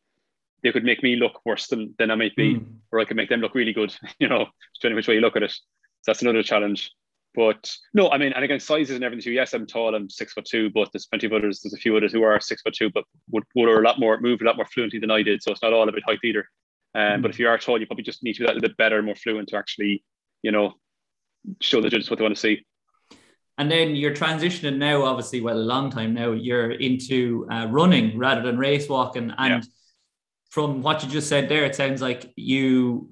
they could make me look worse than, than I might be, mm. or I could make them look really good, [LAUGHS] you know, depending which way you look at it. So that's another challenge. But no, I mean, and again, sizes and everything too. Yes, I'm tall, I'm six foot two, but there's plenty of others. There's a few others who are six foot two, but would, would are a lot more move a lot more fluently than I did. So it's not all about height either. Um, mm. But if you are tall, you probably just need to be a little bit better, more fluent to actually, you know, show the judges what they want to see. And then you're transitioning now, obviously, well, a long time now, you're into uh, running rather than race walking. And yeah from what you just said there, it sounds like you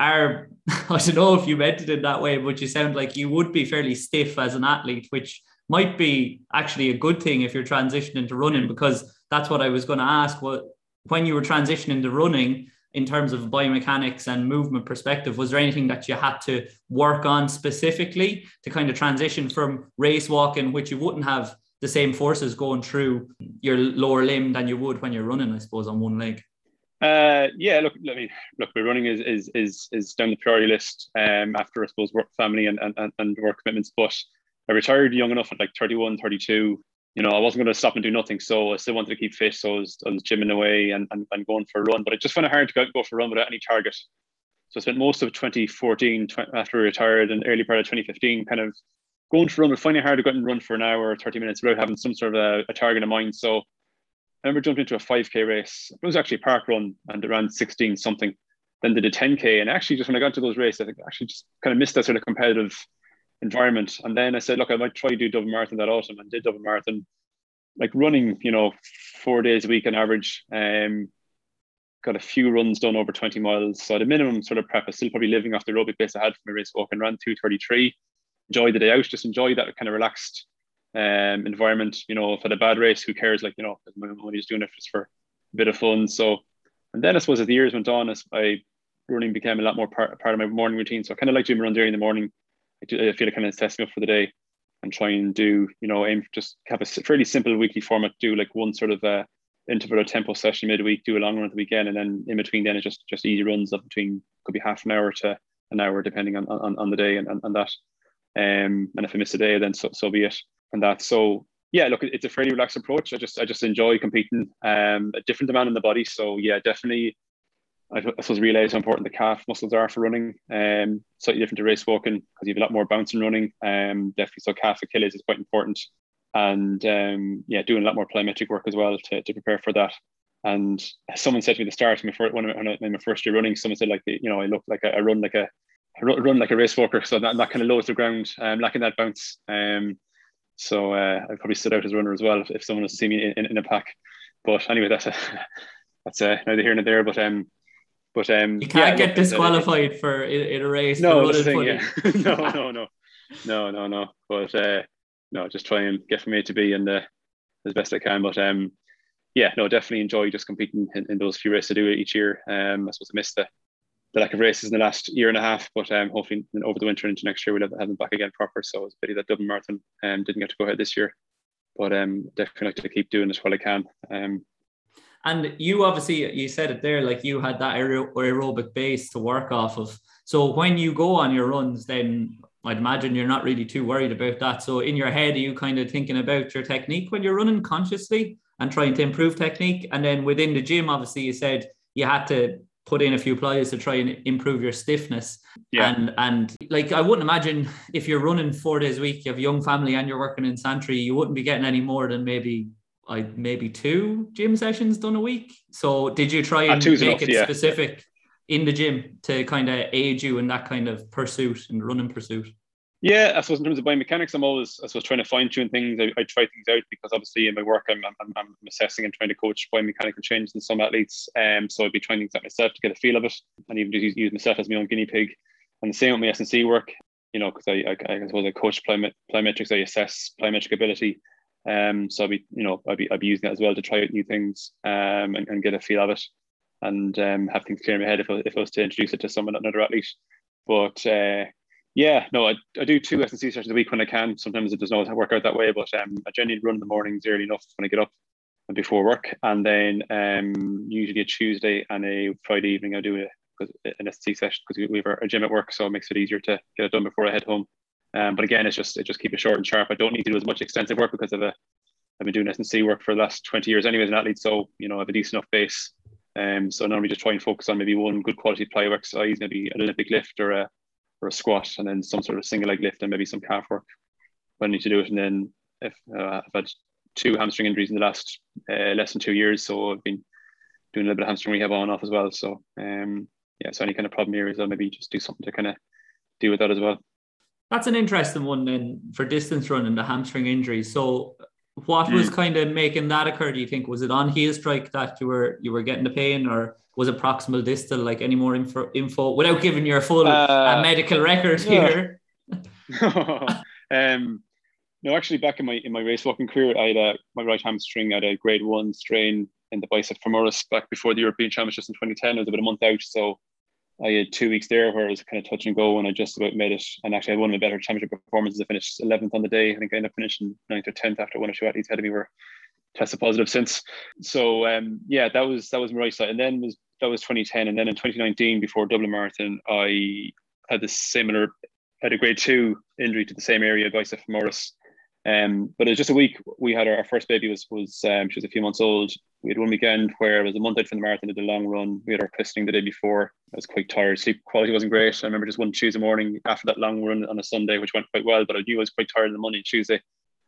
are [LAUGHS] I don't know if you meant it in that way, but you sound like you would be fairly stiff as an athlete, which might be actually a good thing if you're transitioning to running, because that's what I was going to ask. What when you were transitioning to running in terms of biomechanics and movement perspective, was there anything that you had to work on specifically to kind of transition from race walking, which you wouldn't have the same forces going through your lower limb than you would when you're running, I suppose, on one leg? Uh, yeah, look, I mean, look, we're running is is is is down the priority list um, after I suppose work, family, and and and work commitments. But I retired young enough at like 31, 32. You know, I wasn't going to stop and do nothing, so I still wanted to keep fit. So I was, I was gymming away and, and, and going for a run, but it just found it hard to go, go for a run without any target. So I spent most of 2014 after I retired and early part of 2015 kind of going for a run, but finding it hard to go and run for an hour or 30 minutes without having some sort of a, a target in mind. So I remember jumping into a 5K race. It was actually a park run and around 16 something. Then did a 10K. And actually, just when I got to those races, I actually just kind of missed that sort of competitive environment. And then I said, look, I might try to do Dublin Marathon that autumn and did Dublin Marathon, like running, you know, four days a week on average. Um, got a few runs done over 20 miles. So the minimum sort of prep, I still probably living off the aerobic base I had from my race walk and ran 233. Enjoy the day out, just enjoy that kind of relaxed um, environment. You know, if I had a bad race, who cares? Like, you know, my money's doing it just for a bit of fun. So, and then I suppose as the years went on, as I running became a lot more part, part of my morning routine. So I kind of like doing a run during the morning. I, do, I feel it kind of me up for the day and try and do, you know, aim just have a fairly simple weekly format, do like one sort of uh, interval or tempo session midweek, do a long run at the weekend. And then in between then it's just, just easy runs up between, could be half an hour to an hour, depending on, on, on the day and, and, and that. Um, and if I miss a day, then so, so be it and that. So yeah, look, it's a fairly relaxed approach. I just I just enjoy competing. Um, a different demand in the body. So yeah, definitely. I, I suppose realize how important the calf muscles are for running. Um, slightly different to race walking because you have a lot more bounce and running. Um, definitely. So calf Achilles is quite important, and um, yeah, doing a lot more plyometric work as well to, to prepare for that. And someone said to me at the start, when I, when I, in my first year running, someone said like, the, you know, I look like a, I run like a I run like a race walker, so that, that kind of low to the ground, um, lacking that bounce. Um, so uh, I probably stood out as a runner as well if, if someone was to see me in, in, a pack. But anyway, that's a, [LAUGHS] that's a, neither here nor there. But um, but um, you can't yeah, get disqualified uh, for in, in, a race. No, thing, yeah. [LAUGHS] no, [LAUGHS] no, no, no, no, no. But uh, no, just try and get from A to B and uh, as best I can. But um, yeah, no, definitely enjoy just competing in, in those few races I do each year. Um, I suppose I missed the the lack of races in the last year and a half. But um, hopefully over the winter into next year we'll have, have them back again proper. So it's a pity that Dublin Marathon um, didn't get to go ahead this year. But um, definitely like to keep doing it while I can. Um, and you obviously you said it there, like you had that aer- aerobic base to work off of. So when you go on your runs, then I'd imagine you're not really too worried about that. So in your head, are you kind of thinking about your technique when you're running consciously and trying to improve technique? And then within the gym, obviously you said you had to put in a few plyos to try and improve your stiffness. Yeah. And and like I wouldn't imagine if you're running four days a week, you have a young family and you're working in Santry, you wouldn't be getting any more than maybe I maybe two gym sessions done a week. So did you try uh, and make enough, it yeah. specific in the gym to kind of aid you in that kind of pursuit and running pursuit? Yeah, I suppose in terms of biomechanics, I'm always I suppose trying to fine tune things. I, I, try things out because obviously in my work, I'm, I'm, I'm assessing and trying to coach biomechanical changes in some athletes. Um, so I'd be trying things out myself to get a feel of it, and even use, use myself as my own guinea pig. And the same with my S and C work, you know, because I, I, I suppose I coach plyomet- plyometrics, I assess plyometric ability. Um, so I'd be, you know, I'd be, I'd be using that as well to try out new things um, and, and get a feel of it, and um, have things clear in my head if I, if I was to introduce it to someone, another athlete. But uh, yeah, no, I, I do two S&C sessions a week when I can. Sometimes it doesn't always work out that way, but um, I generally run in the mornings early enough when I get up and before work. And then um, usually a Tuesday and a Friday evening, I do a, an S&C session because we have a gym at work, so it makes it easier to get it done before I head home. Um, but again, it's just it just keep it short and sharp. I don't need to do as much extensive work because of a I've been doing S&C work for the last 20 years anyway as an athlete, so you know I have a decent enough base. Um, so normally just try and focus on maybe one good quality plyo exercise, maybe an Olympic lift or a or a squat and then some sort of single leg lift and maybe some calf work when I need to do it. And then if uh, I've had two hamstring injuries in the last uh, less than two years, so I've been doing a little bit of hamstring rehab on and off as well. So um, yeah, so any kind of problem areas, I'll maybe just do something to kind of deal with that as well. That's an interesting one then for distance running, the hamstring injuries. So what was kind of making that occur? Do you think was it on heel strike that you were you were getting the pain, or was it proximal distal? Like any more info, info without giving your full uh, uh, medical record here? [LAUGHS] um, no, actually, back in my in my race walking career, I had a, my right hamstring had a grade one strain in the bicep femoris back before the European Championships in 2010. It was about a month out, so I had two weeks there where I was kind of touch and go, and I just about made it. And actually, I had one of my better championship performances. I finished 11th on the day. I think I ended up finishing 9th or 10th after one or two athletes ahead of me were tested positive since. So um, yeah, that was that was my right side. And then was that was 2010, and then in 2019, before Dublin Marathon, I had the similar had a grade two injury to the same area, bicep femoris. Um, but it was just a week. We had our, our first baby was was um, she was a few months old. We had one weekend where it was a month out from the marathon, did a long run. We had our christening the day before. I was quite tired. Sleep quality wasn't great. I remember just one Tuesday morning after that long run on a Sunday, which went quite well. But I knew I was quite tired on the and Tuesday,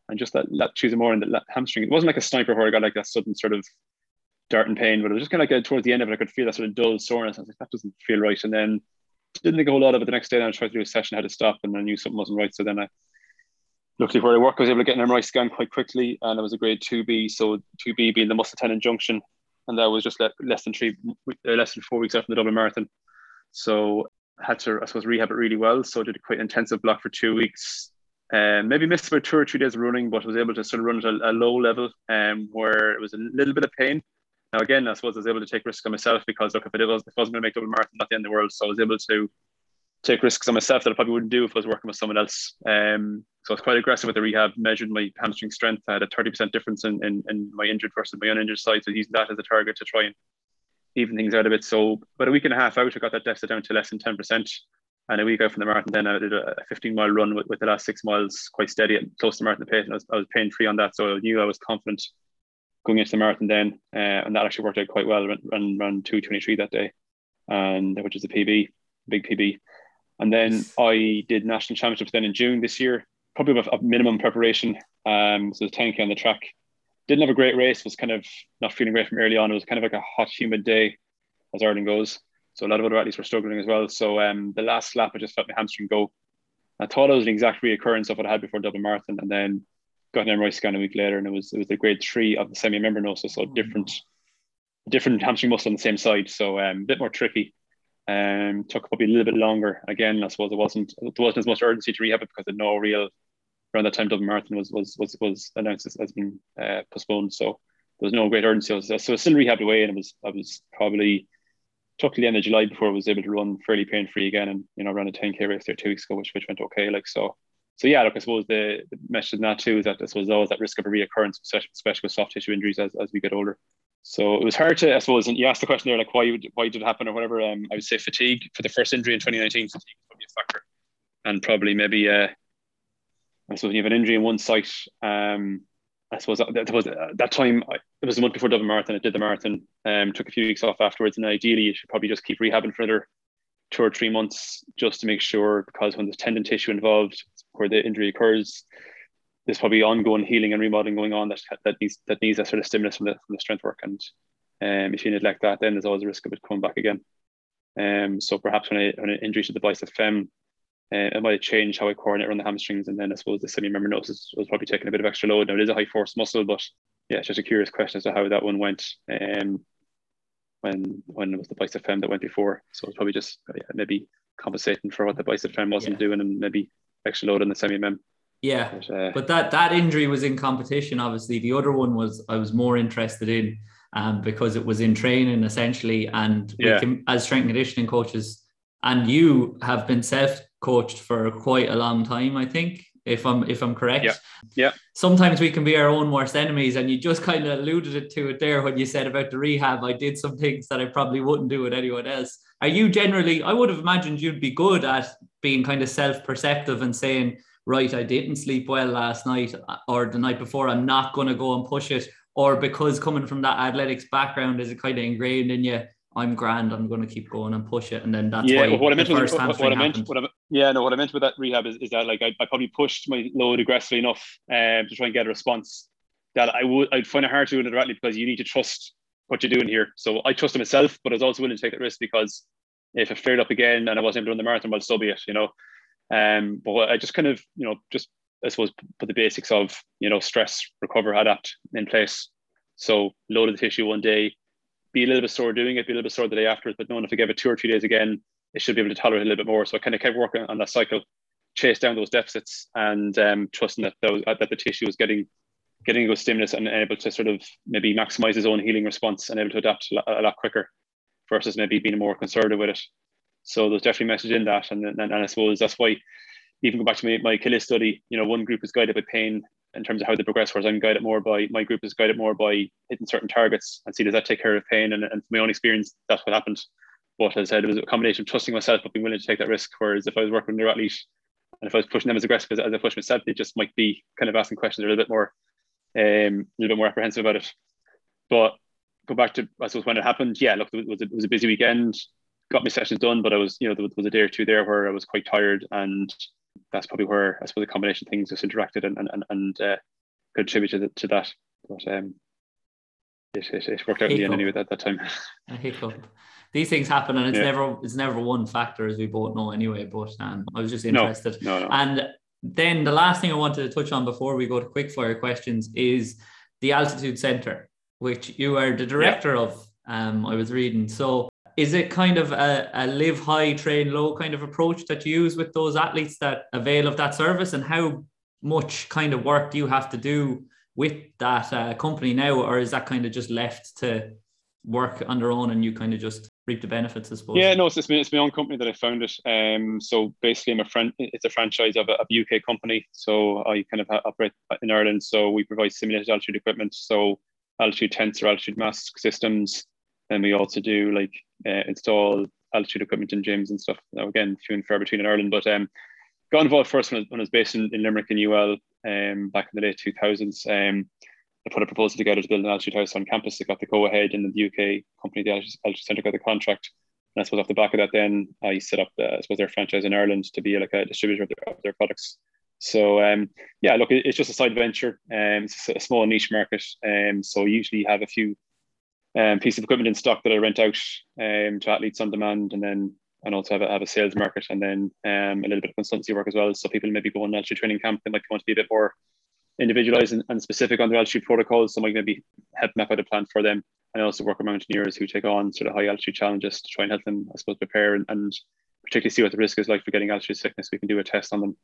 and just that, that Tuesday morning, that hamstring. It wasn't like a sniper where I got like that sudden sort of dart and pain, but it was just kind of like a, towards the end of it, I could feel that sort of dull soreness. I was like, that doesn't feel right. And then didn't think a whole lot of it the next day. I tried to do a session, had to stop, and I knew something wasn't right. So then I luckily where I work, I was able to get an MRI scan quite quickly, and it was a grade two B. So two B being the muscle tendon junction, and that was just less than three, uh, less than four weeks after the Dublin Marathon. So had to, I suppose, rehab it really well. So I did a quite intensive block for two weeks. Um, maybe missed about two or three days of running, but was able to sort of run at a, a low level, um, where it was a little bit of pain. Now again, I suppose I was able to take risks on myself because look, if it was if I wasn't going to make Dublin Marathon, not the end of the world. So I was able to take risks on myself that I probably wouldn't do if I was working with someone else. Um, so I was quite aggressive with the rehab, measured my hamstring strength. I had a 30% difference in, in, in my injured versus my uninjured side. So using that as a target to try and even things out a bit. So about a week and a half out, I got that deficit down to less than 10%. And a week out from the marathon, then I did a 15 mile run with, with the last six miles quite steady at close to marathon pace. And I was, I was pain free on that. So I knew I was confident going into the marathon then. Uh, and that actually worked out quite well. I ran, ran, ran 223 that day, and which is a PB, big PB. And then I did national championships then in June this year, probably with a minimum preparation. Um, so 10k on the track. Didn't have a great race. Was kind of not feeling great from early on. It was kind of like a hot, humid day, as Ireland goes. So a lot of other athletes were struggling as well. So um, the last lap, I just felt my hamstring go. I thought it was an exact reoccurrence of what I had before Dublin Marathon, and then got an MRI scan a week later, and it was it was the grade three of the semimembranosus, so different different hamstring muscle on the same side, so um, a bit more tricky. Um, took probably a little bit longer. Again, I suppose it wasn't there wasn't as much urgency to rehab it because of no real around that time Dublin Marathon was was was was announced as, as being uh, postponed. So there was no great urgency. Was, so I was still rehabbed away, and it was I was probably took to the end of July before I was able to run fairly pain free again, and you know ran a 10k race there two weeks ago, which which went okay. Like so, so yeah. Look, I suppose the, the message in that too is that I suppose always that risk of a reoccurrence, especially with soft tissue injuries as, as we get older. So it was hard to, I suppose, and you asked the question there, like why why did it happen or whatever. Um, I would say fatigue for the first injury in 2019. Fatigue was probably a factor, and probably maybe, uh, I suppose, when you have an injury in one site. Um, I suppose that, that was uh, that time. It was a month before Dublin Marathon. I did the marathon. Um, took a few weeks off afterwards, and ideally, you should probably just keep rehabbing for another two or three months just to make sure, because when there's tendon tissue involved, where the injury occurs, there's probably ongoing healing and remodeling going on that that needs that needs that sort of stimulus from the from the strength work. And um, if you neglect that, then there's always a risk of it coming back again. Um, so perhaps when, I, when an injury to the bicep fem, uh, it might change how I coordinate around the hamstrings, and then I suppose the semimembranosus was probably taking a bit of extra load. Now it is a high force muscle, but yeah, it's just a curious question as to how that one went. Um, when when it was the bicep fem that went before, so it's probably just yeah, maybe compensating for what the bicep fem wasn't yeah. doing, and maybe extra load on the semi mem. Yeah, but, uh, but, that that injury was in competition. Obviously, the other one was I was more interested in um, because it was in training essentially, and yeah. can, as strength and conditioning coaches, and you have been self coached for quite a long time. I think if I'm if I'm correct. Yeah. Yeah. Sometimes we can be our own worst enemies, and you just kind of alluded it to it there when you said about the rehab. I did some things that I probably wouldn't do with anyone else. Are you generally? I would have imagined you'd be good at being kind of self-perceptive and saying right, I didn't sleep well last night or the night before, I'm not going to go and push it. Or because coming from that athletics background, is it kind of ingrained in you? I'm grand. I'm going to keep going and push it, and then that's yeah. Why what I meant with what, what I meant, what I, yeah, no, what I meant with that rehab is, is that like I, I probably pushed my load aggressively enough um, to try and get a response that I would I'd find it hard to do it directly because you need to trust what you're doing here. So I trusted myself, but I was also willing to take that risk because if it flared up again and I wasn't able to run the marathon, well, so be it, you know. Um, but I just kind of, you know, just I suppose put the basics of you know stress, recover, adapt in place. So load of the tissue one day, be a little bit sore doing it, be a little bit sore the day afterwards, but knowing if I give it two or three days again, it should be able to tolerate a little bit more. So I kind of kept working on that cycle, chase down those deficits, and um, trusting that those, that the tissue was getting getting good stimulus and able to sort of maybe maximize his own healing response and able to adapt a lot, quicker versus maybe being more conservative with it. So there's definitely message in that, and, and, and I suppose that's why even go back to my, my Achilles study, you know, one group is guided by pain in terms of how they progress, whereas I'm guided more by my group is guided more by hitting certain targets and see does that take care of pain. And, and from my own experience, that's what happened. But as I said, it was a combination of trusting myself but being willing to take that risk. Whereas if I was working with an athlete and if I was pushing them as aggressive as, as I pushed myself, they just might be kind of asking questions a little bit more, um, a little bit more apprehensive about it. But go back to I suppose when it happened, yeah, look, it was a, it was a busy weekend. Got my sessions done, but I was, you know, there was a day or two there where I was quite tired and that's probably where I suppose the combination of things just interacted and and and uh, contributed to, to that. But um, it, it, it worked out in the end anyway at that time. A hiccup. These things happen, and it's yeah. never it's never one factor, as we both know anyway. But um, I was just interested. No, no, no. And then the last thing I wanted to touch on before we go to quickfire questions is the altitude center, which you are the director yeah. of. Um, I was reading. So is it kind of a, a live high, train low kind of approach that you use with those athletes that avail of that service? And how much kind of work do you have to do with that uh, company now? Or is that kind of just left to work on their own and you kind of just reap the benefits, I suppose? Yeah, no, it's, it's, my, it's my own company that I founded. Um, so basically, I'm a friend, it's a franchise of a, of a UK company. So I kind of operate in Ireland. So we provide simulated altitude equipment. So altitude tents or altitude mask systems. And we also do like uh, install altitude equipment in gyms and stuff. Now, again, few and far between in Ireland, but um, got involved first when I, was based in, in Limerick and UL um, back in the late 2000s. Um, I put a proposal together to build an altitude house on campus. It got the go ahead, and then the UK company, the Altitude Centre, got the contract. And I suppose off the back of that, then I set up, uh, I suppose, their franchise in Ireland to be like a distributor of their, of their products. So um, yeah, look, it's just a side venture. Um, it's a small niche market. Um, so usually have a few um, piece of equipment in stock that I rent out um, to athletes on demand, and then and also have a, have a sales market, and then um, a little bit of consultancy work as well. So people maybe go on altitude training camp, they might want to be a bit more individualized and, and specific on their altitude protocols. So I maybe help map out a plan for them. I also work with mountaineers who take on sort of high altitude challenges to try and help them, I suppose, prepare and, and particularly see what the risk is like for getting altitude sickness. We can do a test on them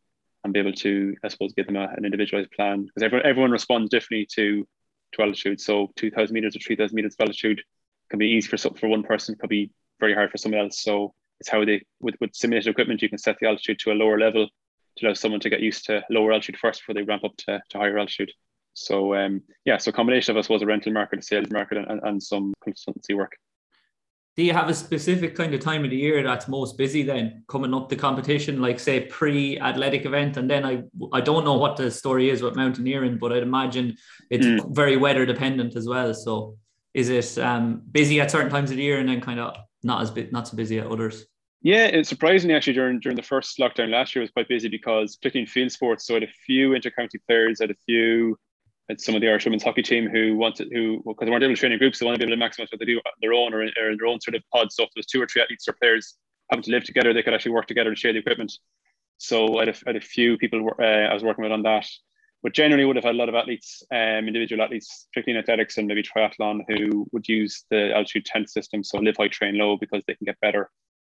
and be able to, I suppose, give them a, an individualized plan because everyone everyone responds differently to to altitude. So 2,000 meters or 3,000 meters of altitude can be easy for for one person, could be very hard for someone else. So it's how they with, with simulated equipment you can set the altitude to a lower level to allow someone to get used to lower altitude first before they ramp up to, to higher altitude. So um, yeah, so a combination of us was a rental market, a sales market, and, and some consultancy work. Do you have a specific kind of time of the year that's most busy then coming up the competition, like say pre-athletic event? And then I I don't know what the story is with mountaineering, but I'd imagine it's mm. very weather dependent as well. So is it um, busy at certain times of the year and then kind of not as bit not so busy at others? Yeah, it's surprisingly actually during during the first lockdown last year was quite busy because particularly in field sports, so I had a few intercounty players, I had a few had some of the Irish women's hockey team who wanted who because they weren't able to train in groups, they wanted to be able to maximize what they do on their own or in, or in their own sort of pod stuff. There's two or three athletes or players having to live together, they could actually work together and share the equipment. So I had had a few people uh, I was working with on that. But generally would have had a lot of athletes, um, individual athletes, particularly in athletics and maybe triathlon, who would use the altitude tent system. So live high, train low because they can get better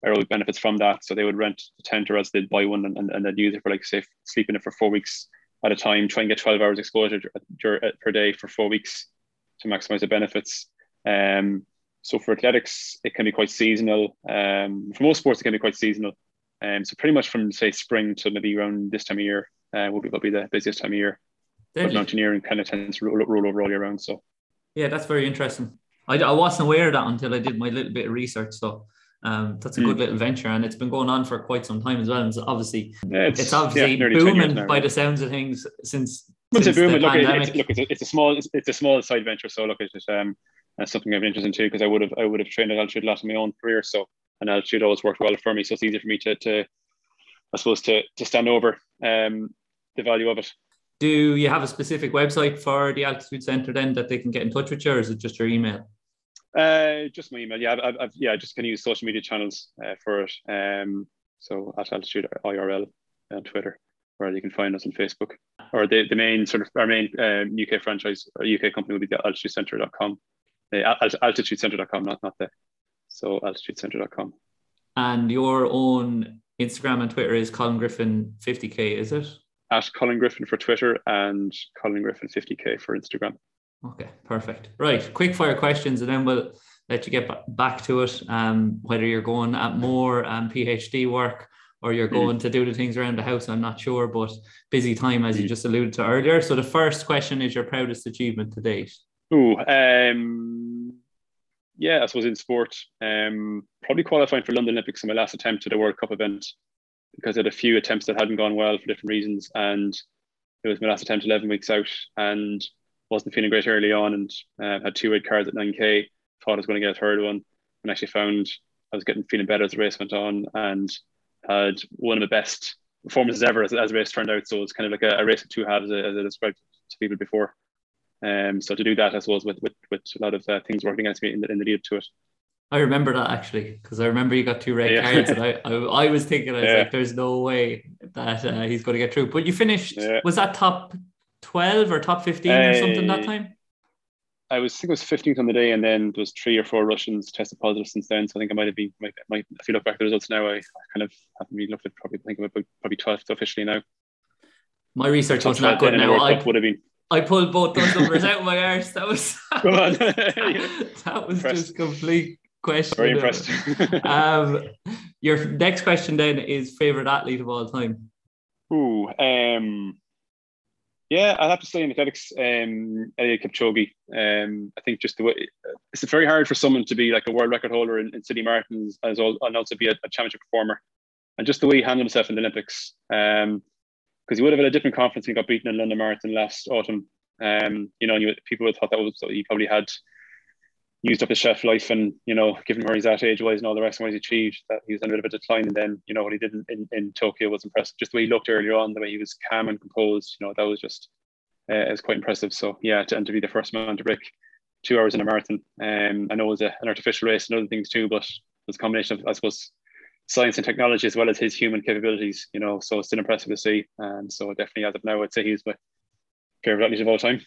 aerobic benefits from that. So they would rent a tent or else they'd buy one and, and, and they'd use it for like say sleep in it for four weeks at a time, try and get 12 hours exposure per day for four weeks to maximize the benefits. Um, so for athletics, it can be quite seasonal. Um, for most sports, it can be quite seasonal. Um, so pretty much from say spring to maybe around this time of year uh, will be will be the busiest time of year. But mountaineering kind of tends to roll, roll over all year round. So yeah, that's very interesting. I, I wasn't aware of that until I did my little bit of research. So um, that's a good mm. little venture, and it's been going on for quite some time as well. And obviously, yeah, it's, it's, obviously yeah, booming by the sounds of things since. it's booming. Look, it's, look, it's a, it's a small, it's, it's, a small side venture. So look, it's just um, that's something I'm interested in too because I would have, I would have trained at altitude a lot in my own career. So and altitude always worked well for me. So it's easy for me to, to I suppose, to to stand over um, the value of it. Do you have a specific website for the altitude center then that they can get in touch with you, or is it just your email? Uh, just my email. Yeah, I've, I've yeah, just can use social media channels uh, for it. Um, so at altitude IRL on Twitter. or you can find us on Facebook. Or the, the main sort of our main um, UK franchise or UK company would be the altitudecentre.com. The alt- altitudecentre.com, not not the so altitudecentre.com. And your own Instagram and Twitter is Colin Griffin 50k, is it? At Colin Griffin for Twitter and Colin Griffin 50k for Instagram. Okay, perfect. Right, quick fire questions, and then we'll let you get back to it. Um, whether you're going at more um, PhD work or you're going mm. to do the things around the house, I'm not sure, but busy time as mm. you just alluded to earlier. So the first question is your proudest achievement to date. Oh, um, yeah, I suppose in sport, um, probably qualifying for London Olympics in my last attempt at a World Cup event because I had a few attempts that hadn't gone well for different reasons, and it was my last attempt 11 weeks out, and wasn't feeling great early on, and uh, had two red cards at 9k. Thought I was going to get a third one, and actually found I was getting feeling better as the race went on, and had one of the best performances ever as, as the race turned out. So it's kind of like a, a race of two halves, as I described to people before. Um, so to do that, I suppose, with with, with a lot of uh, things working against me in the, in the lead to it. I remember that actually because I remember you got two red yeah. cards, and I, I, I was thinking I was yeah. like, "There's no way that uh, he's going to get through." But you finished. Yeah. Was that top twelve or top fifteen or something that time? I was I think it was 15th on the day, and then there was three or four Russians tested positive since then. So I think I might have been. Might, might if you look back at the results now, I, I kind of haven't really looked at probably I think about probably 12th officially now. My research was not good now. I, would have been. I pulled both those [LAUGHS] numbers out of my arse. That was [LAUGHS] Come on. [LAUGHS] that was impressed. just complete question. Very impressed. um, your next question then is favorite athlete of all time. Ooh, um, yeah, i have to say in athletics, um, Kipchoge. Um, I think just the way it's very hard for someone to be like a world record holder in, in city marathons as well, and also be a, a, championship performer. And just the way he handled himself in the Olympics, because um, he would have had a different confidence when he got beaten in London Marathon last autumn. Um, you know, you, people would have thought that was he probably had used up his chef life and you know given where he's at age wise and all the rest of what he's achieved that he was in a bit of a decline. And then you know what he did in, in, in, Tokyo was impressive. Just the way he looked earlier on the way he was calm and composed you know that was just uh, is quite impressive. So yeah to, and to be the first man to break two hours in a marathon um, I know it was a, an artificial race and other things too but it was a combination of I suppose science and technology as well as his human capabilities you know so it's still impressive to see. And so definitely as of now I'd say he's my favorite athlete of all time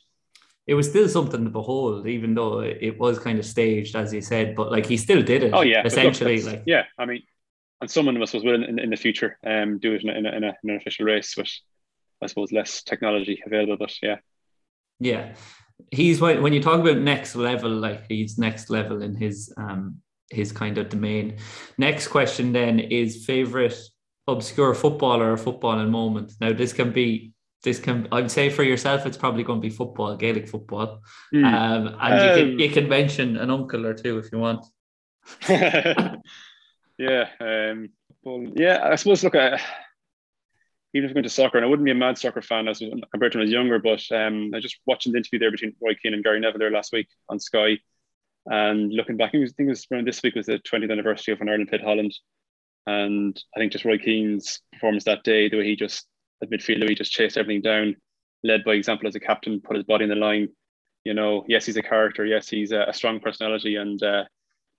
it was still something to behold, even though it was kind of staged, as you said. But like he still did it. Oh yeah, essentially. Like yeah, I mean, and someone was was willing in, in the future um do it in, a, in, a, in, a, in an official race with, I suppose, less technology available. But yeah, yeah, he's when you talk about next level, like he's next level in his um his kind of domain. Next question then is favorite obscure footballer or footballing moment. Now this can be this can I'd say for yourself it's probably going to be football, Gaelic football. Mm. Um, and um, you, can, um, you can mention an uncle or two if you want. [LAUGHS] yeah, um, well, yeah. I suppose look, at even if I'm going to soccer, and I wouldn't be a mad soccer fan as compared to when I was younger, but um, I just watching the interview there between Roy Keane and Gary Neville there last week on Sky, and looking back, I think it was around this week was the 20th anniversary of when Ireland played Holland, and I think just Roy Keane's performance that day, the way he just at midfielder, he just chased everything down, led by example as a captain, put his body in the line. You know, yes, he's a character. Yes, he's a, a strong personality and uh,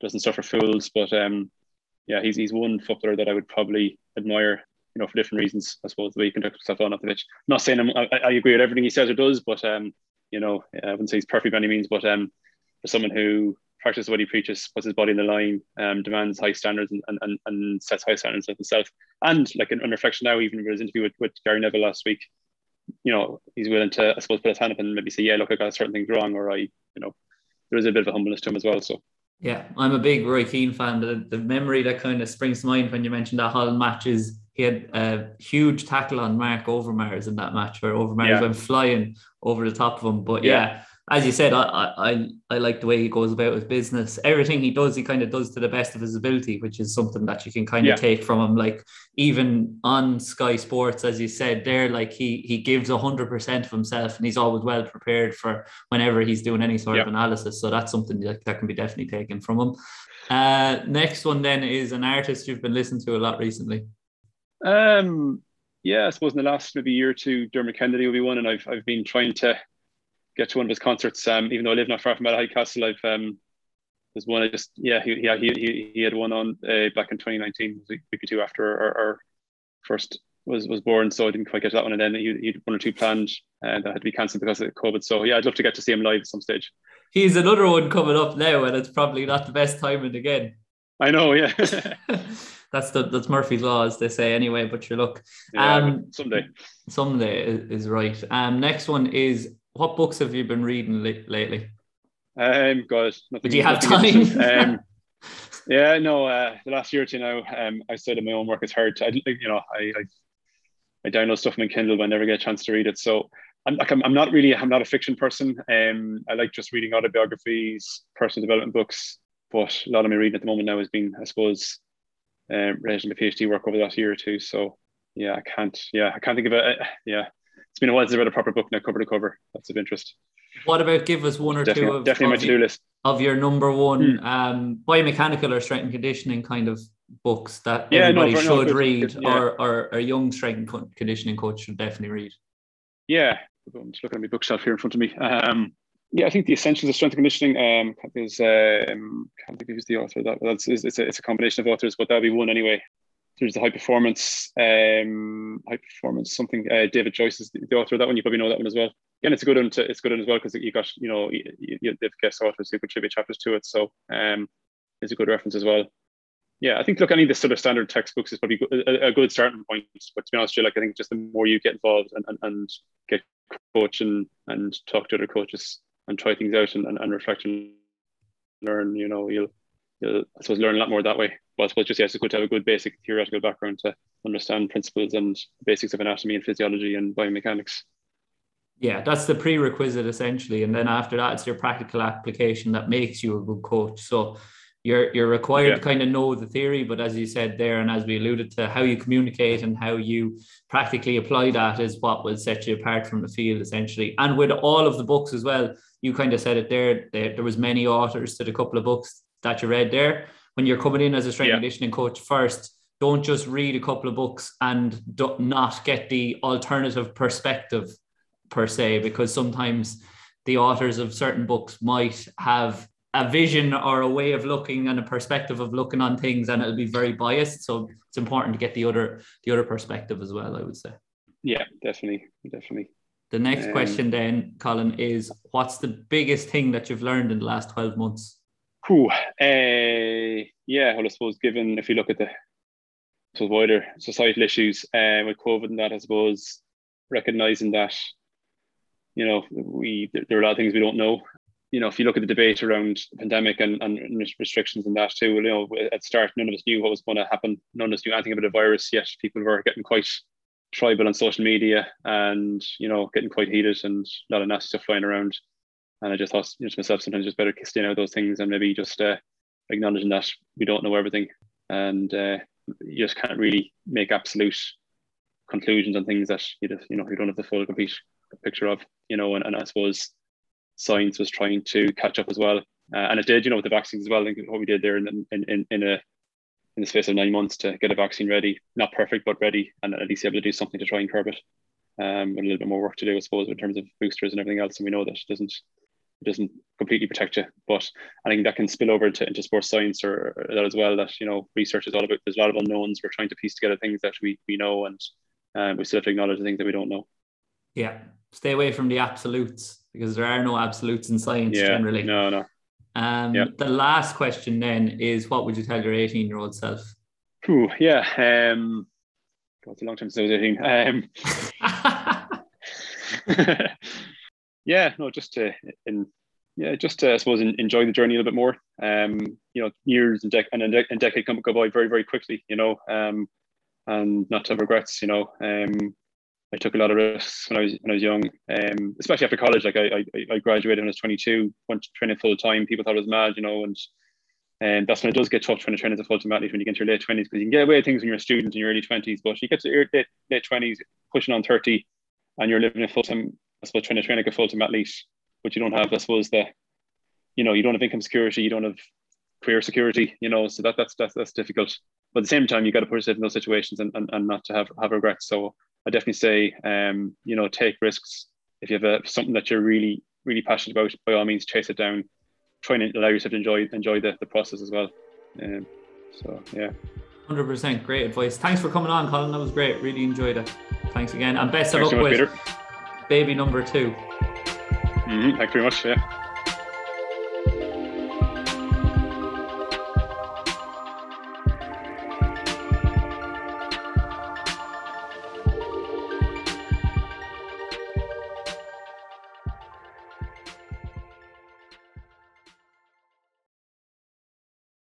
doesn't suffer fools. But um, yeah, he's he's one footballer that I would probably admire. You know, for different reasons. I suppose the way he conducts himself on off the pitch. I'm not saying I'm, I, I agree with everything he says or does, but um, you know, I wouldn't say he's perfect by any means. But um, for someone who practices what he preaches, puts his body in the line, um, demands high standards and, and, and sets high standards of himself. And like in, in reflection now, even with his interview with, with Gary Neville last week, you know, he's willing to, I suppose, put his hand up and maybe say, yeah, look, I got certain things wrong, or I, you know, there is a bit of a humbleness to him as well. So yeah, I'm a big Roy Keane fan. The, the memory that kind of springs to mind when you mentioned that Holland match is he had a huge tackle on Mark Overmars in that match where Overmars yeah. went flying over the top of him. But yeah, yeah as you said, I, I I like the way he goes about his business. Everything he does, he kind of does to the best of his ability, which is something that you can kind of take from him. Like even on Sky Sports, as you said, there, like he he gives hundred percent of himself, and he's always well prepared for whenever he's doing any sort of analysis. So that's something that, that can be definitely taken from him. Uh, next one then is an artist you've been listening to a lot recently. Um, yeah, I suppose in the last maybe year or two, Dermot Kennedy will be one, and I've I've been trying to get to one of his concerts. Um, even though I live not far from High Castle, I've um, there's one I just yeah he yeah he he, he had one on uh, back in 2019, week or two after our, our first was was born, so I didn't quite get that one. And then he, he had one or two planned and that had to be cancelled because of COVID. So yeah, I'd love to get to see him live at some stage. He's another one coming up now, and it's probably not the best timing again. I know, yeah. [LAUGHS] [LAUGHS] that's the that's Murphy's law, as they say, anyway. But your look, yeah, um, someday, someday is, is, right. Um, next one is what books have you been reading lately? Um, God, nothing. Do you have time? um, [LAUGHS] yeah, no. Uh, the last year or two now, um, I started my own work. It's hard. I, you know, I, I, I download stuff on Kindle, but I never get a chance to read it. So I'm like, I'm, I'm not really, I'm not a fiction person. Um, I like just reading autobiographies, personal development books. But a lot of my reading at the moment now has been, I suppose, um, related to my PhD work over the last year or two. So yeah, I can't, yeah, I can't think of it. Yeah, it's been a while since I read a proper book now, cover to cover. That's of interest. What about give us one or definitely, two of, definitely of, my to-do list. of your number one hmm. um, biomechanical or strength and conditioning kind of books that yeah, everybody no, should no, read yeah. or, or a young strength and conditioning coach should definitely read? Yeah, I'm just looking at my bookshelf here in front of me. Um, yeah, I think the essentials of strength and conditioning um, is um, can't think who's the author of that. That's it's a, it's a combination of authors, but that'll be one anyway. There's the high performance, um, high performance something. Uh, David Joyce is the, author of that one. You probably know that one as well. Again, it's a good one. To, it's good one as well because you got you know you, you, they've guest authors who contribute chapters to it. So um, it's a good reference as well. Yeah, I think look, any of the sort of standard textbooks is probably a, a good starting point. But to be honest, you like I think just the more you get involved and, and, and get coach and, and talk to other coaches and try things out and, and, and reflect and learn, you know, you'll, you'll, I suppose, learn a lot more that way. But I suppose just, yes, it's good to have a good basic theoretical background to understand principles and basics of anatomy and physiology and biomechanics. Yeah, that's the prerequisite essentially. And then after that, it's your practical application that makes you a good coach. So you're you're required yeah. to kind of know the theory, but as you said there, and as we alluded to, how you communicate and how you practically apply that is what will set you apart from the field, essentially. And with all of the books as well, you kind of said it there. There, there was many authors to a couple of books that you read there. When you're coming in as a strength yeah. conditioning coach, first, don't just read a couple of books and do not get the alternative perspective per se, because sometimes the authors of certain books might have a vision or a way of looking and a perspective of looking on things and it'll be very biased so it's important to get the other the other perspective as well i would say yeah definitely definitely the next um, question then colin is what's the biggest thing that you've learned in the last 12 months Whew, uh, yeah well i suppose given if you look at the so wider societal issues uh, with covid and that i suppose recognizing that you know we there are a lot of things we don't know you know, if you look at the debate around the pandemic and, and restrictions and that too, you know, at start, none of us knew what was going to happen. None of us knew anything about the virus yet. People were getting quite tribal on social media and, you know, getting quite heated and a lot of nasty stuff flying around. And I just thought you know, to myself, sometimes just better staying out of those things and maybe just uh, acknowledging that we don't know everything. And uh, you just can't really make absolute conclusions on things that you just, you know, you don't have the full complete picture of, you know, and, and I suppose science was trying to catch up as well. Uh, and it did, you know, with the vaccines as well. And what we did there in, in, in, in a in the space of nine months to get a vaccine ready, not perfect, but ready, and at least able to do something to try and curb it. Um, a little bit more work to do, I suppose, in terms of boosters and everything else. And we know that it doesn't it doesn't completely protect you, but I think that can spill over into, into sports science or, or that as well. That you know, research is all about. There's a lot of unknowns. We're trying to piece together things that we we know, and um, we still have to acknowledge the things that we don't know. Yeah, stay away from the absolutes because there are no absolutes in science yeah, generally. No, no. Um, yep. The last question then is what would you tell your 18 year old self? Ooh, yeah. Um, God, it's a long time since I was 18. Um, [LAUGHS] [LAUGHS] [LAUGHS] yeah, no, just to, in, yeah, just to, I suppose, enjoy the journey a little bit more. Um, you know, years and, dec- and a, and decade come go by very, very quickly, you know, um, and not to have regrets, you know. Um, I took a lot of risks when I was when I was young, um, especially after college. Like I, I, I graduated when I was 22, went to training full time. People thought I was mad, you know, and and that's when it does get tough trying to train as a full time athlete when you get into your late 20s because you can get away with things when you're a student in your early 20s, but you get to your late, late 20s, pushing on 30, and you're living a full time, I suppose, trying to train like a full time athlete, but you don't have, I suppose, the, you know, you don't have income security, you don't have career security, you know, so that that's that's, that's difficult. But at the same time, you got to put yourself in those situations and, and, and not to have have regrets. So I definitely say, um, you know, take risks. If you have a, something that you're really, really passionate about, by all means, chase it down. Try and allow yourself to enjoy enjoy the, the process as well. Um, so yeah. 100% great advice. Thanks for coming on, Colin. That was great. Really enjoyed it. Thanks again. And best of luck so with Peter. Baby number two. Mm-hmm. Thanks very much. Yeah.